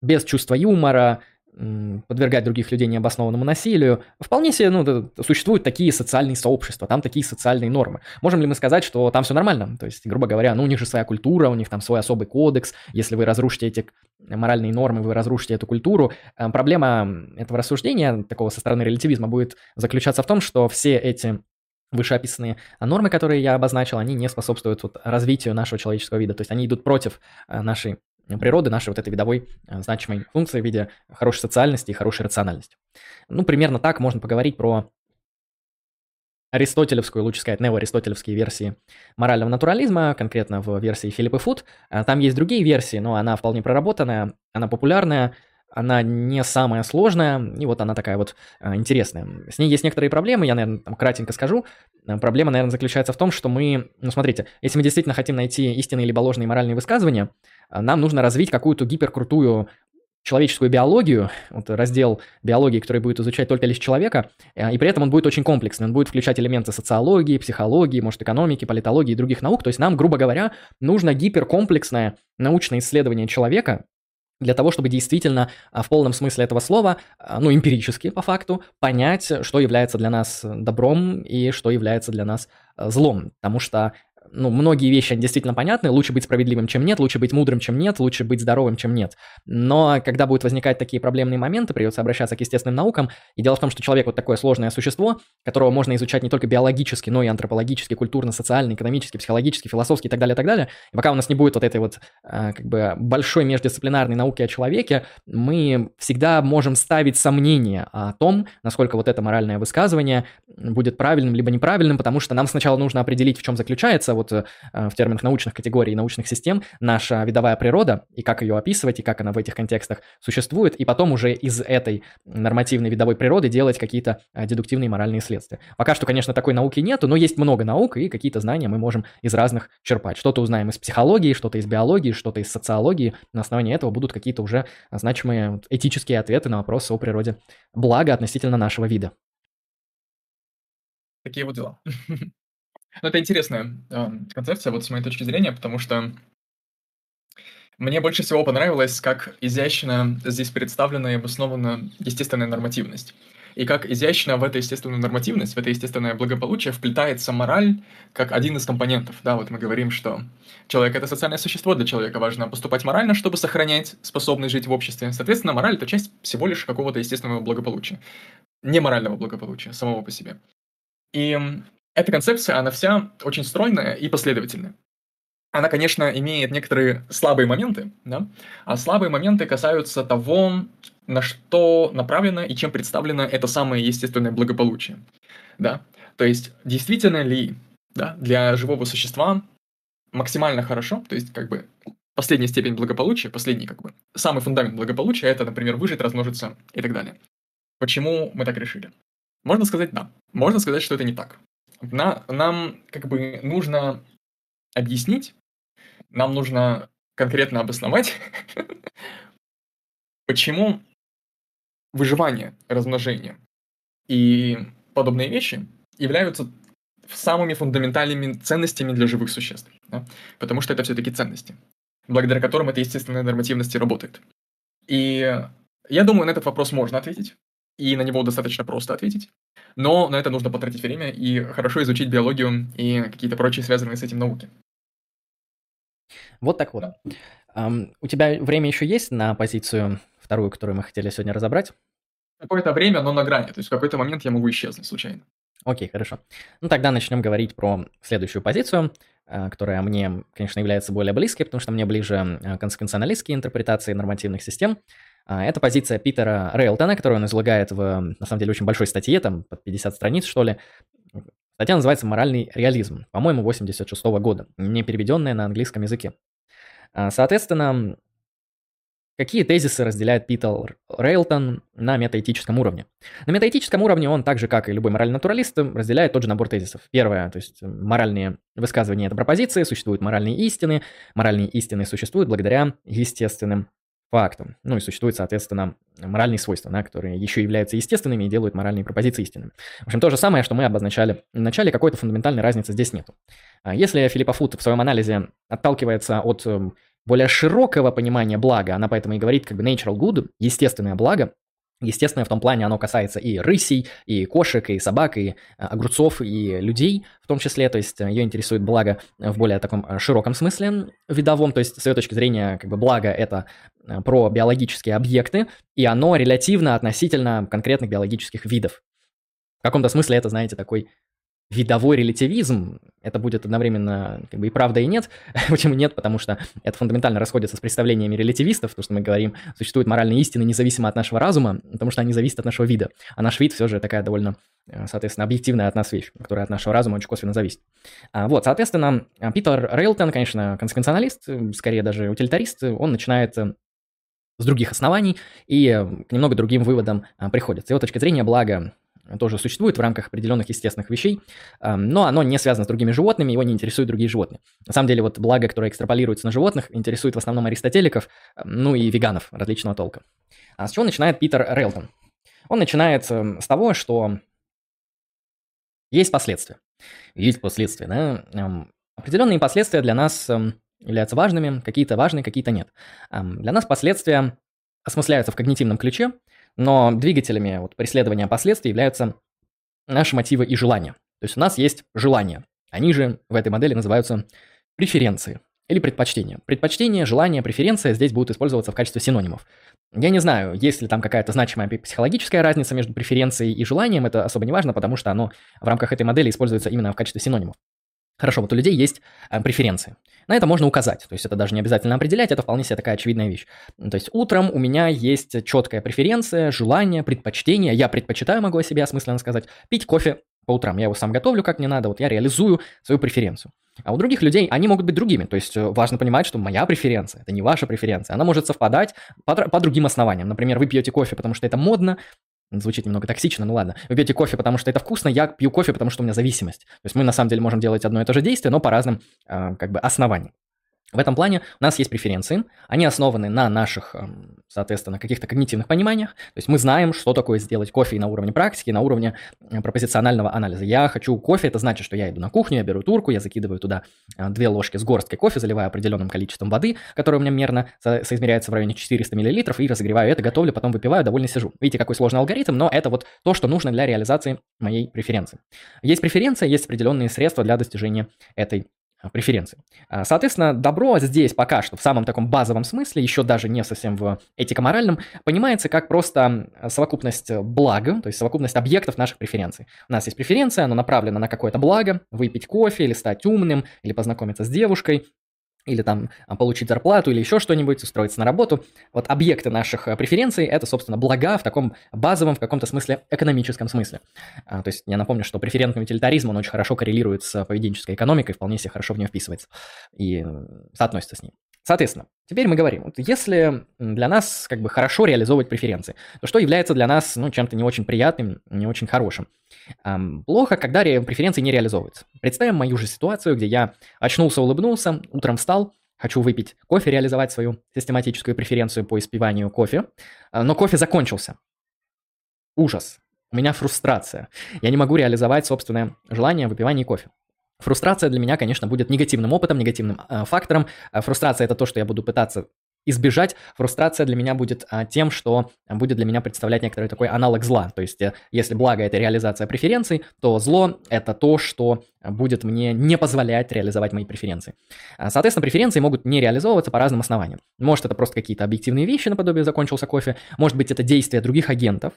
без чувства юмора, подвергать других людей необоснованному насилию. Вполне себе, ну, существуют такие социальные сообщества, там такие социальные нормы. Можем ли мы сказать, что там все нормально? То есть, грубо говоря, ну, у них же своя культура, у них там свой особый кодекс. Если вы разрушите эти моральные нормы, вы разрушите эту культуру. Э, проблема этого рассуждения, такого со стороны релятивизма, будет заключаться в том, что все эти вышеописанные нормы, которые я обозначил, они не способствуют вот развитию нашего человеческого вида. То есть они идут против э, нашей природы нашей вот этой видовой э, значимой функции в виде хорошей социальности и хорошей рациональности. Ну, примерно так можно поговорить про аристотелевскую, лучше сказать, неоаристотелевские версии морального натурализма, конкретно в версии Филиппа Фуд. А там есть другие версии, но она вполне проработанная, она популярная, она не самая сложная, и вот она такая вот э, интересная. С ней есть некоторые проблемы, я, наверное, там кратенько скажу. Э, проблема, наверное, заключается в том, что мы, ну смотрите, если мы действительно хотим найти истинные либо ложные моральные высказывания, э, нам нужно развить какую-то гиперкрутую человеческую биологию, вот раздел биологии, который будет изучать только лишь человека, и при этом он будет очень комплексный, он будет включать элементы социологии, психологии, может, экономики, политологии и других наук, то есть нам, грубо говоря, нужно гиперкомплексное научное исследование человека, для того, чтобы действительно а, в полном смысле этого слова, а, ну, эмпирически по факту, понять, что является для нас добром и что является для нас а, злом. Потому что ну, многие вещи они действительно понятны, лучше быть справедливым, чем нет, лучше быть мудрым, чем нет, лучше быть здоровым, чем нет. Но когда будут возникать такие проблемные моменты, придется обращаться к естественным наукам, и дело в том, что человек вот такое сложное существо, которого можно изучать не только биологически, но и антропологически, культурно, социально, экономически, психологически, философски и так далее, и так далее. И пока у нас не будет вот этой вот э, как бы большой междисциплинарной науки о человеке, мы всегда можем ставить сомнения о том, насколько вот это моральное высказывание будет правильным либо неправильным, потому что нам сначала нужно определить, в чем заключается вот вот э, в терминах научных категорий, научных систем, наша видовая природа и как ее описывать, и как она в этих контекстах существует, и потом уже из этой нормативной видовой природы делать какие-то э, дедуктивные моральные следствия. Пока что, конечно, такой науки нету, но есть много наук, и какие-то знания мы можем из разных черпать. Что-то узнаем из психологии, что-то из биологии, что-то из социологии. На основании этого будут какие-то уже значимые этические ответы на вопросы о природе блага относительно нашего вида.
Такие вот дела. Ну, это интересная э, концепция, вот с моей точки зрения, потому что мне больше всего понравилось, как изящно здесь представлена и обоснована естественная нормативность. И как изящно в эту естественную нормативность, в это естественное благополучие вплетается мораль как один из компонентов. Да, вот мы говорим, что человек — это социальное существо, для человека важно поступать морально, чтобы сохранять способность жить в обществе. Соответственно, мораль — это часть всего лишь какого-то естественного благополучия. Не морального благополучия самого по себе. И эта концепция, она вся очень стройная и последовательная. Она, конечно, имеет некоторые слабые моменты, да? а слабые моменты касаются того, на что направлено и чем представлено это самое естественное благополучие. Да? То есть, действительно ли да, для живого существа максимально хорошо, то есть, как бы, последняя степень благополучия, последний, как бы, самый фундамент благополучия, это, например, выжить, размножиться и так далее. Почему мы так решили? Можно сказать да. Можно сказать, что это не так. На, нам как бы нужно объяснить, нам нужно конкретно обосновать, почему выживание, размножение и подобные вещи являются самыми фундаментальными ценностями для живых существ. Да? Потому что это все-таки ценности, благодаря которым эта естественная нормативность работает. И я думаю, на этот вопрос можно ответить и на него достаточно просто ответить. Но на это нужно потратить время и хорошо изучить биологию и какие-то прочие связанные с этим науки.
Вот так вот. Um, у тебя время еще есть на позицию вторую, которую мы хотели сегодня разобрать?
Какое-то время, но на грани. То есть в какой-то момент я могу исчезнуть случайно.
Окей, хорошо. Ну тогда начнем говорить про следующую позицию, э, которая мне, конечно, является более близкой, потому что мне ближе э, конституционалистские интерпретации нормативных систем. А, это позиция Питера Рейлтона, которую он излагает в, на самом деле, очень большой статье, там, под 50 страниц, что ли. Статья называется «Моральный реализм», по-моему, 86 -го года, не переведенная на английском языке. А, соответственно, Какие тезисы разделяет Питер Рейлтон на метаэтическом уровне? На метаэтическом уровне он, так же как и любой моральный натуралист, разделяет тот же набор тезисов. Первое, то есть моральные высказывания – это пропозиции, существуют моральные истины, моральные истины существуют благодаря естественным фактам. Ну и существуют, соответственно, моральные свойства, да, которые еще являются естественными и делают моральные пропозиции истинными. В общем, то же самое, что мы обозначали в начале, какой-то фундаментальной разницы здесь нету. А если Филиппа Фут в своем анализе отталкивается от эм, более широкого понимания блага, она поэтому и говорит как бы natural good, естественное благо, Естественно, в том плане оно касается и рысей, и кошек, и собак, и а, огурцов, и людей в том числе. То есть ее интересует благо в более таком а, широком смысле видовом. То есть с ее точки зрения как бы благо это про биологические объекты, и оно релятивно относительно конкретных биологических видов. В каком-то смысле это, знаете, такой видовой релятивизм, это будет одновременно как бы и правда, и нет. Почему нет? Потому что это фундаментально расходится с представлениями релятивистов, потому что мы говорим, существуют моральные истины независимо от нашего разума, потому что они зависят от нашего вида. А наш вид все же такая довольно, э, соответственно, объективная от нас вещь, которая от нашего разума очень косвенно зависит. А, вот, соответственно, Питер Рейлтон, конечно, консеквенционалист, скорее даже утилитарист, он начинает э, с других оснований и э, к немного другим выводам приходит. С его точки зрения, благо тоже существует в рамках определенных естественных вещей, но оно не связано с другими животными, его не интересуют другие животные. На самом деле, вот благо, которое экстраполируется на животных, интересует в основном аристотеликов, ну и веганов различного толка. А с чего начинает Питер Рейлтон? Он начинает с того, что есть последствия. Есть последствия, да? Определенные последствия для нас являются важными, какие-то важные, какие-то нет. Для нас последствия осмысляются в когнитивном ключе, но двигателями вот, преследования последствий являются наши мотивы и желания. То есть у нас есть желания. Они же в этой модели называются преференции или предпочтения. Предпочтение, желание, преференция здесь будут использоваться в качестве синонимов. Я не знаю, есть ли там какая-то значимая психологическая разница между преференцией и желанием, это особо не важно, потому что оно в рамках этой модели используется именно в качестве синонимов. Хорошо, вот у людей есть э, преференции. На это можно указать, то есть это даже не обязательно определять, это вполне себе такая очевидная вещь. То есть утром у меня есть четкая преференция, желание, предпочтение, я предпочитаю, могу о себе осмысленно сказать, пить кофе по утрам, я его сам готовлю как мне надо, вот я реализую свою преференцию. А у других людей они могут быть другими. То есть э, важно понимать, что моя преференция, это не ваша преференция. Она может совпадать по, по другим основаниям. Например, вы пьете кофе, потому что это модно, Звучит немного токсично, ну ладно. Вы пьете кофе, потому что это вкусно, я пью кофе, потому что у меня зависимость. То есть мы на самом деле можем делать одно и то же действие, но по разным э, как бы основаниям. В этом плане у нас есть преференции, они основаны на наших, эм, соответственно, каких-то когнитивных пониманиях, то есть мы знаем, что такое сделать кофе на уровне практики, на уровне э, пропозиционального анализа. Я хочу кофе, это значит, что я иду на кухню, я беру турку, я закидываю туда э, две ложки с горсткой кофе, заливаю определенным количеством воды, которое у меня мерно со- соизмеряется в районе 400 мл, и разогреваю это, готовлю, потом выпиваю, довольно сижу. Видите, какой сложный алгоритм, но это вот то, что нужно для реализации моей преференции. Есть преференция, есть определенные средства для достижения этой а, преференции. А, соответственно, добро здесь пока что в самом таком базовом смысле, еще даже не совсем в этико-моральном, понимается как просто совокупность блага, то есть совокупность объектов наших преференций. У нас есть преференция, она направлена на какое-то благо, выпить кофе или стать умным, или познакомиться с девушкой, или там а, получить зарплату, или еще что-нибудь, устроиться на работу. Вот объекты наших э, преференций – это, собственно, блага в таком базовом, в каком-то смысле, экономическом смысле. А, то есть я напомню, что преферентный утилитаризм, он очень хорошо коррелирует с поведенческой экономикой, вполне себе хорошо в нее вписывается и э, соотносится с ней. Соответственно, теперь мы говорим, вот если для нас как бы хорошо реализовывать преференции, то что является для нас ну, чем-то не очень приятным, не очень хорошим? Эм, плохо, когда преференции не реализовываются. Представим мою же ситуацию, где я очнулся, улыбнулся, утром встал, хочу выпить кофе, реализовать свою систематическую преференцию по испиванию кофе, э, но кофе закончился. Ужас. У меня фрустрация. Я не могу реализовать собственное желание выпивания кофе. Фрустрация для меня, конечно, будет негативным опытом, негативным э, фактором. Э, фрустрация это то, что я буду пытаться избежать. Фрустрация для меня будет а, тем, что будет для меня представлять некоторый такой аналог зла. То есть, э, если благо это реализация преференций, то зло это то, что будет мне не позволять реализовать мои преференции. А, соответственно, преференции могут не реализовываться по разным основаниям. Может, это просто какие-то объективные вещи, наподобие закончился кофе. Может быть, это действия других агентов.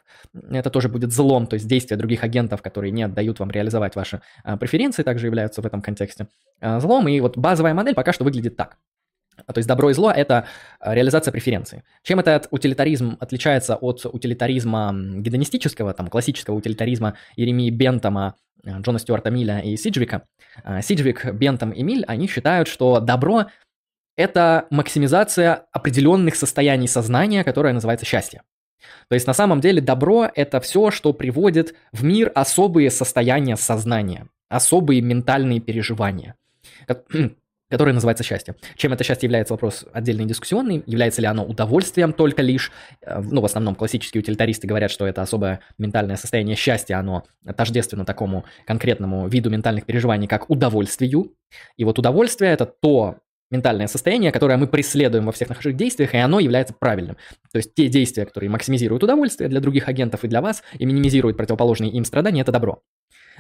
Это тоже будет злом, то есть действия других агентов, которые не дают вам реализовать ваши а, преференции, также являются в этом контексте а, злом. И вот базовая модель пока что выглядит так. А, то есть добро и зло – это а, реализация преференций. Чем этот утилитаризм отличается от утилитаризма гедонистического, там, классического утилитаризма Еремии Бентома, а, Джона Стюарта Миля и Сиджвика? Сиджвик, Бентом и Миль, они считают, что добро – это максимизация определенных состояний сознания, которое называется счастье. То есть на самом деле добро – это все, что приводит в мир особые состояния сознания, особые ментальные переживания которое называется счастье. Чем это счастье является, вопрос отдельный дискуссионный. Является ли оно удовольствием только лишь? Э, ну, в основном классические утилитаристы говорят, что это особое ментальное состояние счастья, оно тождественно такому конкретному виду ментальных переживаний, как удовольствию. И вот удовольствие – это то ментальное состояние, которое мы преследуем во всех наших действиях, и оно является правильным. То есть те действия, которые максимизируют удовольствие для других агентов и для вас, и минимизируют противоположные им страдания, это добро.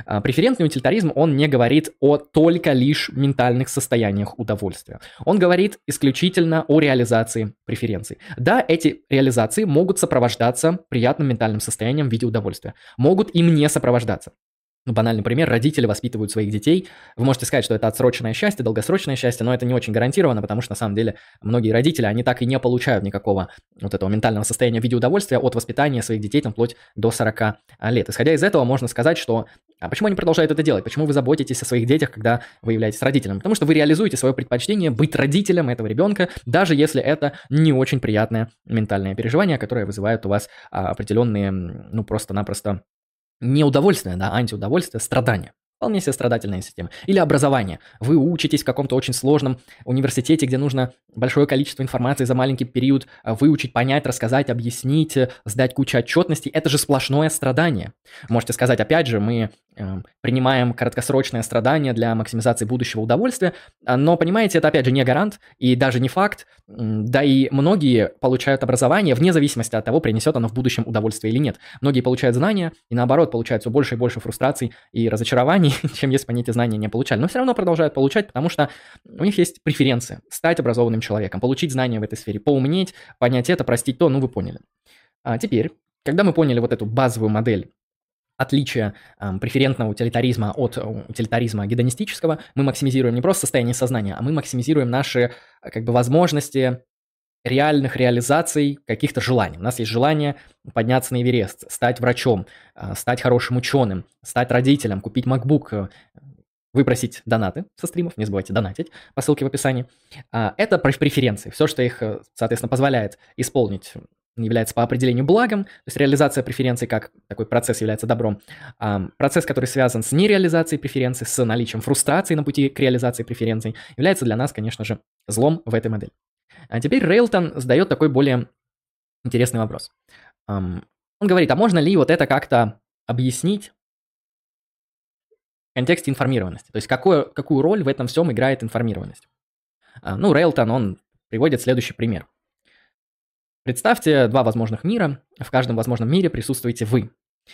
А, преферентный утилитаризм, он не говорит о только лишь ментальных состояниях удовольствия. Он говорит исключительно о реализации преференций. Да, эти реализации могут сопровождаться приятным ментальным состоянием в виде удовольствия. Могут им не сопровождаться. Ну, банальный пример, родители воспитывают своих детей. Вы можете сказать, что это отсроченное счастье, долгосрочное счастье, но это не очень гарантировано, потому что на самом деле многие родители, они так и не получают никакого вот этого ментального состояния в виде удовольствия от воспитания своих детей там вплоть до 40 лет. Исходя из этого, можно сказать, что а почему они продолжают это делать? Почему вы заботитесь о своих детях, когда вы являетесь родителем? Потому что вы реализуете свое предпочтение быть родителем этого ребенка, даже если это не очень приятное ментальное переживание, которое вызывает у вас а, определенные, ну, просто-напросто не удовольствие, да, антиудовольствие, страдания. Вполне себе система. Или образование. Вы учитесь в каком-то очень сложном университете, где нужно большое количество информации за маленький период а, выучить, понять, рассказать, объяснить, э, сдать кучу отчетностей. Это же сплошное страдание. Можете сказать, опять же, мы Эм, принимаем краткосрочное страдание для максимизации будущего удовольствия, а, но, понимаете, это, опять же, не гарант и даже не факт, да и многие получают образование вне зависимости от того, принесет оно в будущем удовольствие или нет. Многие получают знания и, наоборот, получают все больше и больше фрустраций и разочарований, чем если бы они эти знания не получали, но все равно продолжают получать, потому что у них есть преференция стать образованным человеком, получить знания в этой сфере, поумнеть, понять это, простить то, ну вы поняли. А теперь, когда мы поняли вот эту базовую модель отличие э, преферентного утилитаризма от э, утилитаризма гедонистического, мы максимизируем не просто состояние сознания, а мы максимизируем наши как бы возможности реальных реализаций каких-то желаний. У нас есть желание подняться на Эверест, стать врачом, а, стать хорошим ученым, стать родителем, купить MacBook, э, выпросить донаты со стримов, не забывайте донатить по ссылке в описании. А, это преференции, все, что их, э, соответственно, позволяет исполнить является по определению благом, то есть реализация преференций как такой процесс является добром. Процесс, который связан с нереализацией преференций, с наличием фрустрации на пути к реализации преференций, является для нас, конечно же, злом в этой модели. А теперь Рейлтон задает такой более интересный вопрос. Он говорит, а можно ли вот это как-то объяснить в контексте информированности? То есть какую, какую роль в этом всем играет информированность? А, ну, Рейлтон, он приводит следующий пример. Представьте два возможных мира. В каждом возможном мире присутствуете вы.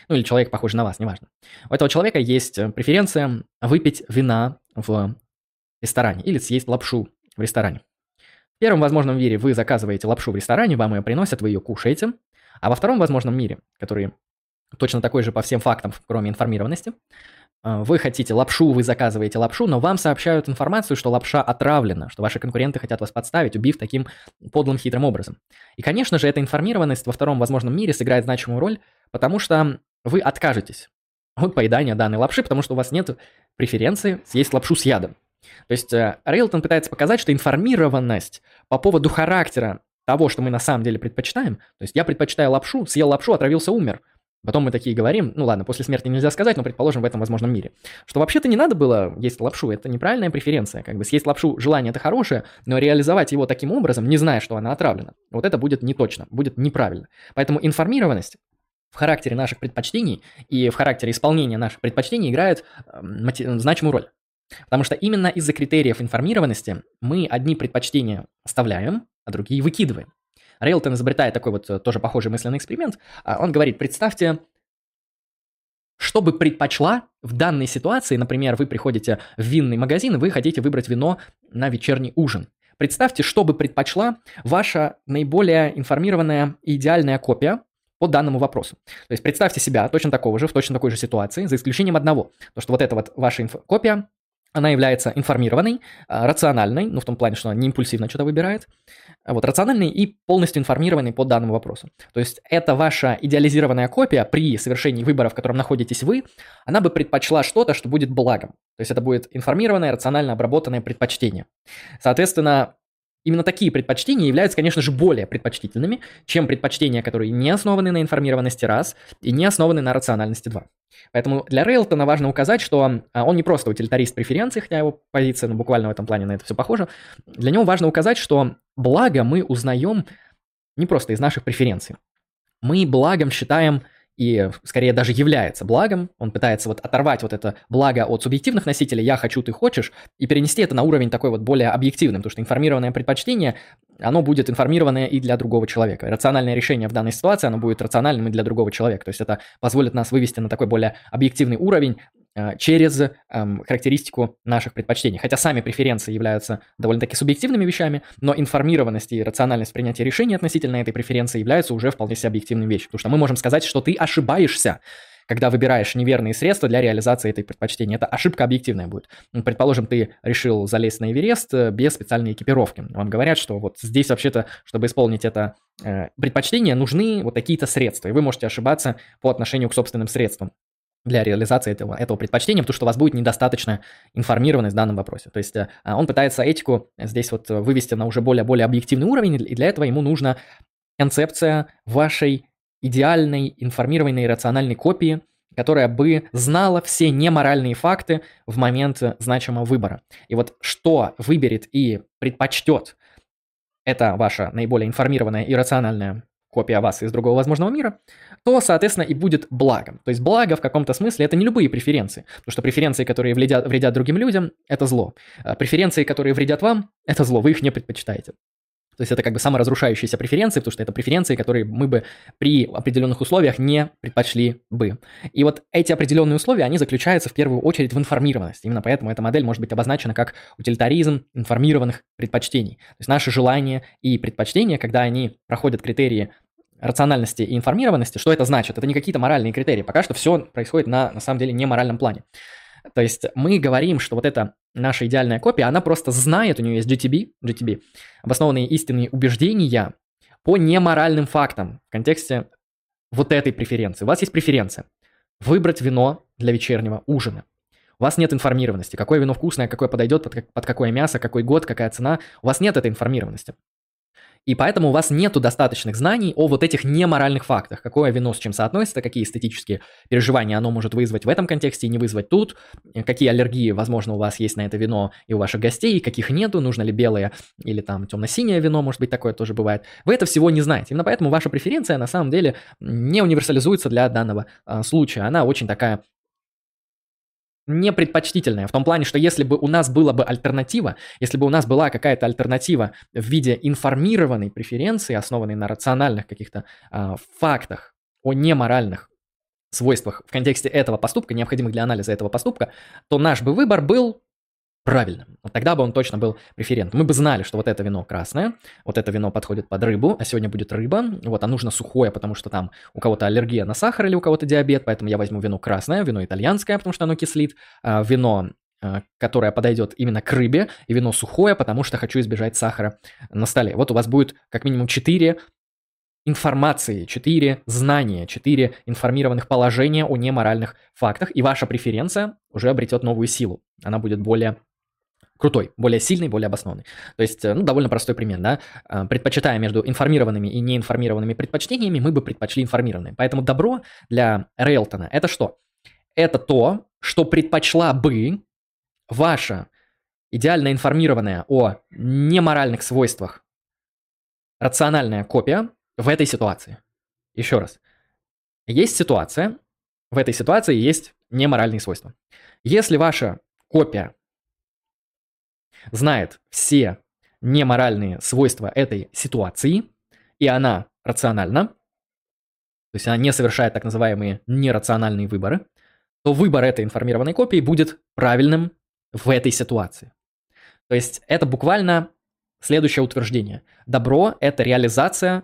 Ну или человек, похожий на вас, неважно. У этого человека есть преференция выпить вина в ресторане или съесть лапшу в ресторане. Первом возможном мире вы заказываете лапшу в ресторане, вам ее приносят, вы ее кушаете. А во втором возможном мире, который точно такой же по всем фактам, кроме информированности, э, вы хотите лапшу, вы заказываете лапшу, но вам сообщают информацию, что лапша отравлена, что ваши конкуренты хотят вас подставить, убив таким подлым хитрым образом. И, конечно же, эта информированность во втором возможном мире сыграет значимую роль, потому что вы откажетесь от поедания данной лапши, потому что у вас нет преференции съесть лапшу с ядом. То есть э, Рейлтон пытается показать, что информированность по поводу характера того, что мы на самом деле предпочитаем, то есть я предпочитаю лапшу, съел лапшу, отравился, умер. Потом мы такие говорим, ну ладно, после смерти нельзя сказать, но предположим в этом возможном мире, что вообще-то не надо было есть лапшу, это неправильная преференция, как бы съесть лапшу желание это хорошее, но реализовать его таким образом, не зная, что она отравлена, вот это будет не точно, будет неправильно. Поэтому информированность в характере наших предпочтений и в характере исполнения наших предпочтений играет э, значимую роль. Потому что именно из-за критериев информированности мы одни предпочтения оставляем, а другие выкидываем. Рейлтон изобретает такой вот э, тоже похожий мысленный эксперимент. А, он говорит, представьте, что бы предпочла в данной ситуации, например, вы приходите в винный магазин, вы хотите выбрать вино на вечерний ужин. Представьте, что бы предпочла ваша наиболее информированная и идеальная копия по данному вопросу. То есть представьте себя точно такого же, в точно такой же ситуации, за исключением одного. То, что вот эта вот ваша инф- копия она является информированной, а, рациональной, ну в том плане, что она не импульсивно что-то выбирает, а вот рациональной и полностью информированной по данному вопросу. То есть это ваша идеализированная копия при совершении выбора, в котором находитесь вы, она бы предпочла что-то, что будет благом. То есть это будет информированное, рационально обработанное предпочтение. Соответственно, Именно такие предпочтения являются, конечно же, более предпочтительными, чем предпочтения, которые не основаны на информированности раз и не основаны на рациональности два. Поэтому для Рейлтона важно указать, что а, он не просто утилитарист преференций, хотя его позиция ну, буквально в этом плане на это все похоже. Для него важно указать, что благо мы узнаем не просто из наших преференций. Мы благом считаем и скорее даже является благом. Он пытается вот оторвать вот это благо от субъективных носителей «я хочу, ты хочешь» и перенести это на уровень такой вот более объективный, потому что информированное предпочтение, оно будет информированное и для другого человека. Рациональное решение в данной ситуации, оно будет рациональным и для другого человека. То есть это позволит нас вывести на такой более объективный уровень, через эм, характеристику наших предпочтений. Хотя сами преференции являются довольно-таки субъективными вещами, но информированность и рациональность принятия решений относительно этой преференции являются уже вполне себе объективной вещью. Потому что мы можем сказать, что ты ошибаешься, когда выбираешь неверные средства для реализации этой предпочтения. Это ошибка объективная будет. Ну, предположим, ты решил залезть на Эверест э, без специальной экипировки. Вам говорят, что вот здесь вообще-то, чтобы исполнить это э, предпочтение, нужны вот такие-то средства. И вы можете ошибаться по отношению к собственным средствам для реализации этого, этого предпочтения, потому что у вас будет недостаточно информированность в данном вопросе. То есть э, он пытается этику здесь вот вывести на уже более-более объективный уровень, и для этого ему нужна концепция вашей идеальной, информированной, рациональной копии, которая бы знала все неморальные факты в момент значимого выбора. И вот что выберет и предпочтет это ваша наиболее информированная и рациональная копия вас из другого возможного мира, то, соответственно, и будет благом. То есть благо в каком-то смысле это не любые преференции, потому что преференции, которые вредят, вредят другим людям, это зло. А преференции, которые вредят вам, это зло, вы их не предпочитаете. То есть это как бы саморазрушающиеся преференции, потому что это преференции, которые мы бы при определенных условиях не предпочли бы. И вот эти определенные условия, они заключаются в первую очередь в информированности. Именно поэтому эта модель может быть обозначена как утилитаризм информированных предпочтений. То есть наши желания и предпочтения, когда они проходят критерии рациональности и информированности, что это значит? Это не какие-то моральные критерии. Пока что все происходит на, на самом деле, не моральном плане. То есть мы говорим, что вот эта наша идеальная копия, она просто знает, у нее есть GTB, GTB, обоснованные истинные убеждения по неморальным фактам в контексте вот этой преференции. У вас есть преференция выбрать вино для вечернего ужина. У вас нет информированности, какое вино вкусное, какое подойдет, под, под какое мясо, какой год, какая цена. У вас нет этой информированности. И поэтому у вас нету достаточных знаний о вот этих неморальных фактах. Какое вино с чем соотносится, какие эстетические переживания оно может вызвать в этом контексте и не вызвать тут, какие аллергии, возможно, у вас есть на это вино и у ваших гостей, каких нету, нужно ли белое или там темно-синее вино, может быть, такое тоже бывает. Вы это всего не знаете. Именно поэтому ваша преференция на самом деле не универсализуется для данного а, случая. Она очень такая не предпочтительная, в том плане, что если бы у нас была бы альтернатива, если бы у нас была какая-то альтернатива в виде информированной преференции, основанной на рациональных каких-то а, фактах, о неморальных свойствах в контексте этого поступка, необходимых для анализа этого поступка, то наш бы выбор был правильным. Вот тогда бы он точно был преферент. Мы бы знали, что вот это вино красное, вот это вино подходит под рыбу, а сегодня будет рыба, вот, а нужно сухое, потому что там у кого-то аллергия на сахар или у кого-то диабет, поэтому я возьму вино красное, вино итальянское, потому что оно кислит, а вино а, которое подойдет именно к рыбе, и вино сухое, потому что хочу избежать сахара на столе. Вот у вас будет как минимум 4 информации, 4 знания, 4 информированных положения о неморальных фактах, и ваша преференция уже обретет новую силу. Она будет более крутой, более сильный, более обоснованный. То есть, э, ну, довольно простой пример, да. А, предпочитая между информированными и неинформированными предпочтениями, мы бы предпочли информированные. Поэтому добро для Рейлтона – это что? Это то, что предпочла бы ваша идеально информированная о неморальных свойствах рациональная копия в этой ситуации. Еще раз. Есть ситуация, в этой ситуации есть неморальные свойства. Если ваша копия знает все неморальные свойства этой ситуации, и она рациональна, то есть она не совершает так называемые нерациональные выборы, то выбор этой информированной копии будет правильным в этой ситуации. То есть это буквально следующее утверждение. Добро – это реализация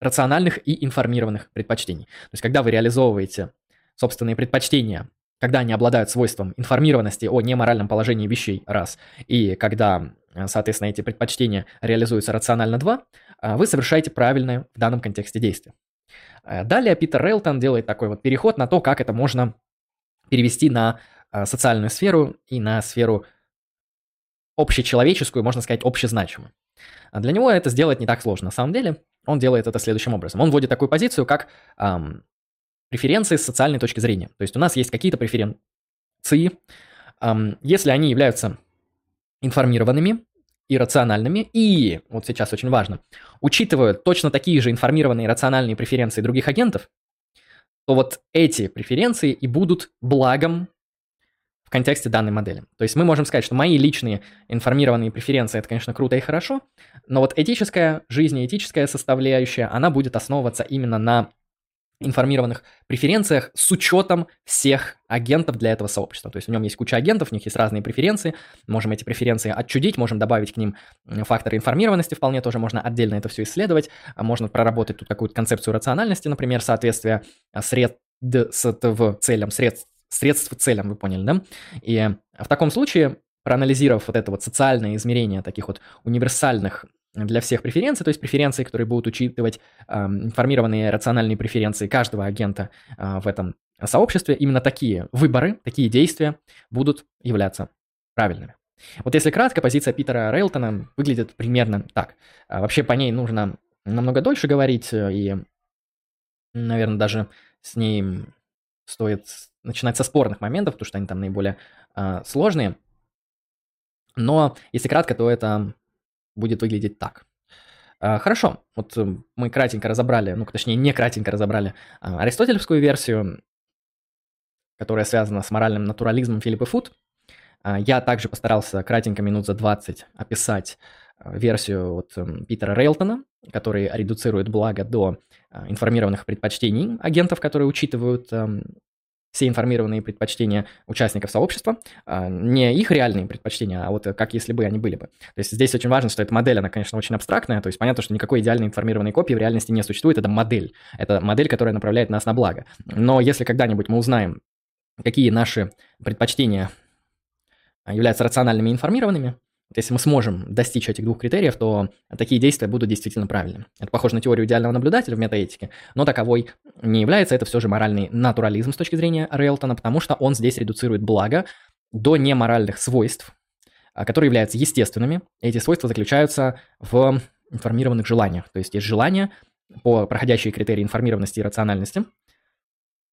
рациональных и информированных предпочтений. То есть когда вы реализовываете собственные предпочтения когда они обладают свойством информированности о неморальном положении вещей, раз, и когда, э, соответственно, эти предпочтения реализуются рационально, два, э, вы совершаете правильное в данном контексте действие. Э, далее Питер Рейлтон делает такой вот переход на то, как это можно перевести на социальную сферу и на сферу общечеловеческую, можно сказать, общезначимую. Для него это сделать не так сложно. На самом деле, он делает это следующим образом. Он вводит такую позицию, как эм, преференции с социальной точки зрения. То есть у нас есть какие-то преференции, если они являются информированными и рациональными, и, вот сейчас очень важно, учитывают точно такие же информированные и рациональные преференции других агентов, то вот эти преференции и будут благом в контексте данной модели. То есть мы можем сказать, что мои личные информированные преференции это, конечно, круто и хорошо, но вот этическая жизнь, этическая составляющая, она будет основываться именно на информированных преференциях с учетом всех агентов для этого сообщества. То есть в нем есть куча агентов, у них есть разные преференции, можем эти преференции отчудить, можем добавить к ним факторы информированности, вполне тоже можно отдельно это все исследовать, а можно проработать тут какую-то концепцию рациональности, например, соответствие средств целям, средств, средств целям, вы поняли, да? И в таком случае проанализировав вот это вот социальное измерение таких вот универсальных для всех преференций, то есть преференции, которые будут учитывать э, информированные рациональные преференции каждого агента э, в этом сообществе, именно такие выборы, такие действия будут являться правильными. Вот если кратко, позиция Питера Рейлтона выглядит примерно так. А вообще по ней нужно намного дольше говорить, э, и, наверное, даже с ней стоит начинать со спорных моментов, потому что они там наиболее э, сложные. Но если кратко, то это будет выглядеть так. А, хорошо, вот э, мы кратенько разобрали, ну, точнее, не кратенько разобрали а, аристотелевскую версию, которая связана с моральным натурализмом Филиппа Фуд. А, я также постарался кратенько минут за 20 описать версию от эм, Питера Рейлтона, который редуцирует благо до информированных предпочтений агентов, которые учитывают эм, все информированные предпочтения участников сообщества, а, не их реальные предпочтения, а вот как если бы они были бы. То есть здесь очень важно, что эта модель, она, конечно, очень абстрактная, то есть понятно, что никакой идеальной информированной копии в реальности не существует, это модель, это модель, которая направляет нас на благо. Но если когда-нибудь мы узнаем, какие наши предпочтения являются рациональными и информированными, если мы сможем достичь этих двух критериев, то такие действия будут действительно правильными. Это похоже на теорию идеального наблюдателя в метаэтике, но таковой не является. Это все же моральный натурализм с точки зрения Рейлтона, потому что он здесь редуцирует благо до неморальных свойств, а, которые являются естественными. Эти свойства заключаются в информированных желаниях. То есть есть желания по проходящие критерии информированности и рациональности.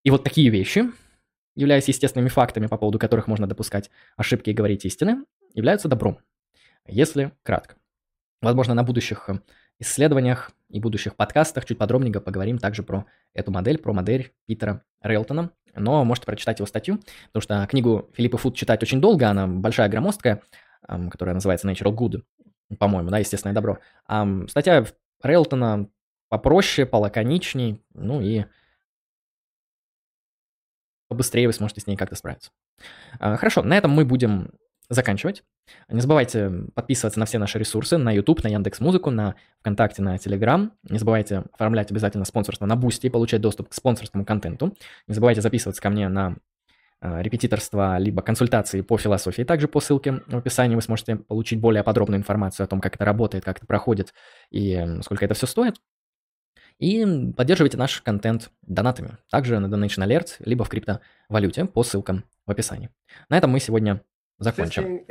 И вот такие вещи, являясь естественными фактами, по поводу которых можно допускать ошибки и говорить истины, являются добром если кратко. Возможно, на будущих э, исследованиях и будущих подкастах чуть подробнее поговорим также про эту модель, про модель Питера Рейлтона. Но можете прочитать его статью, потому что книгу Филиппа Фуд читать очень долго, она большая, громоздкая, которая называется Natural Good, по-моему, да, естественное добро. А статья Рейлтона попроще, полаконичней, ну и побыстрее вы сможете с ней как-то справиться. А, хорошо, на этом мы будем заканчивать. Не забывайте подписываться на все наши ресурсы, на YouTube, на Яндекс Музыку, на ВКонтакте, на Telegram. Не забывайте оформлять обязательно спонсорство на Бусти и получать доступ к спонсорскому контенту. Не забывайте записываться ко мне на э, репетиторство, либо консультации по философии. Также по ссылке в описании вы сможете получить более подробную информацию о том, как это работает, как это проходит и сколько это все стоит. И поддерживайте наш контент донатами. Также на Donation Alert, либо в криптовалюте по ссылкам в описании. На этом мы сегодня закончим.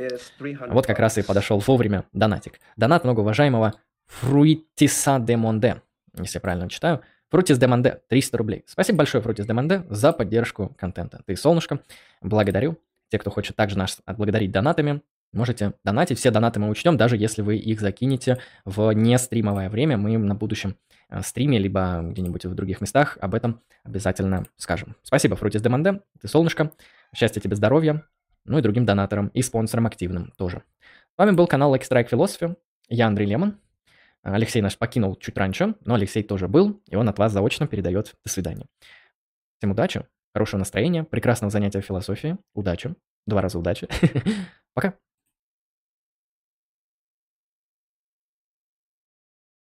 Вот как раз и подошел вовремя донатик. Донат многоуважаемого Фруитиса де Монде, если я правильно читаю. Фрутис де Монде, 300 рублей. Спасибо большое, Фрутис де Монде, за поддержку контента. Ты солнышко, благодарю. Те, кто хочет также нас отблагодарить донатами, можете донатить. Все донаты мы учтем, даже если вы их закинете в не стримовое время. Мы на будущем э, стриме, либо где-нибудь в других местах об этом обязательно скажем. Спасибо, Фрутис де Монде, ты солнышко. Счастья тебе, здоровья, ну и другим донаторам и спонсорам активным тоже. С вами был канал Like Strike Philosophy. Я Андрей Лемон. Алексей наш покинул чуть раньше, но Алексей тоже был, и он от вас заочно передает до свидания. Всем удачи, хорошего настроения, прекрасного занятия философией, удачи, два раза удачи. Пока.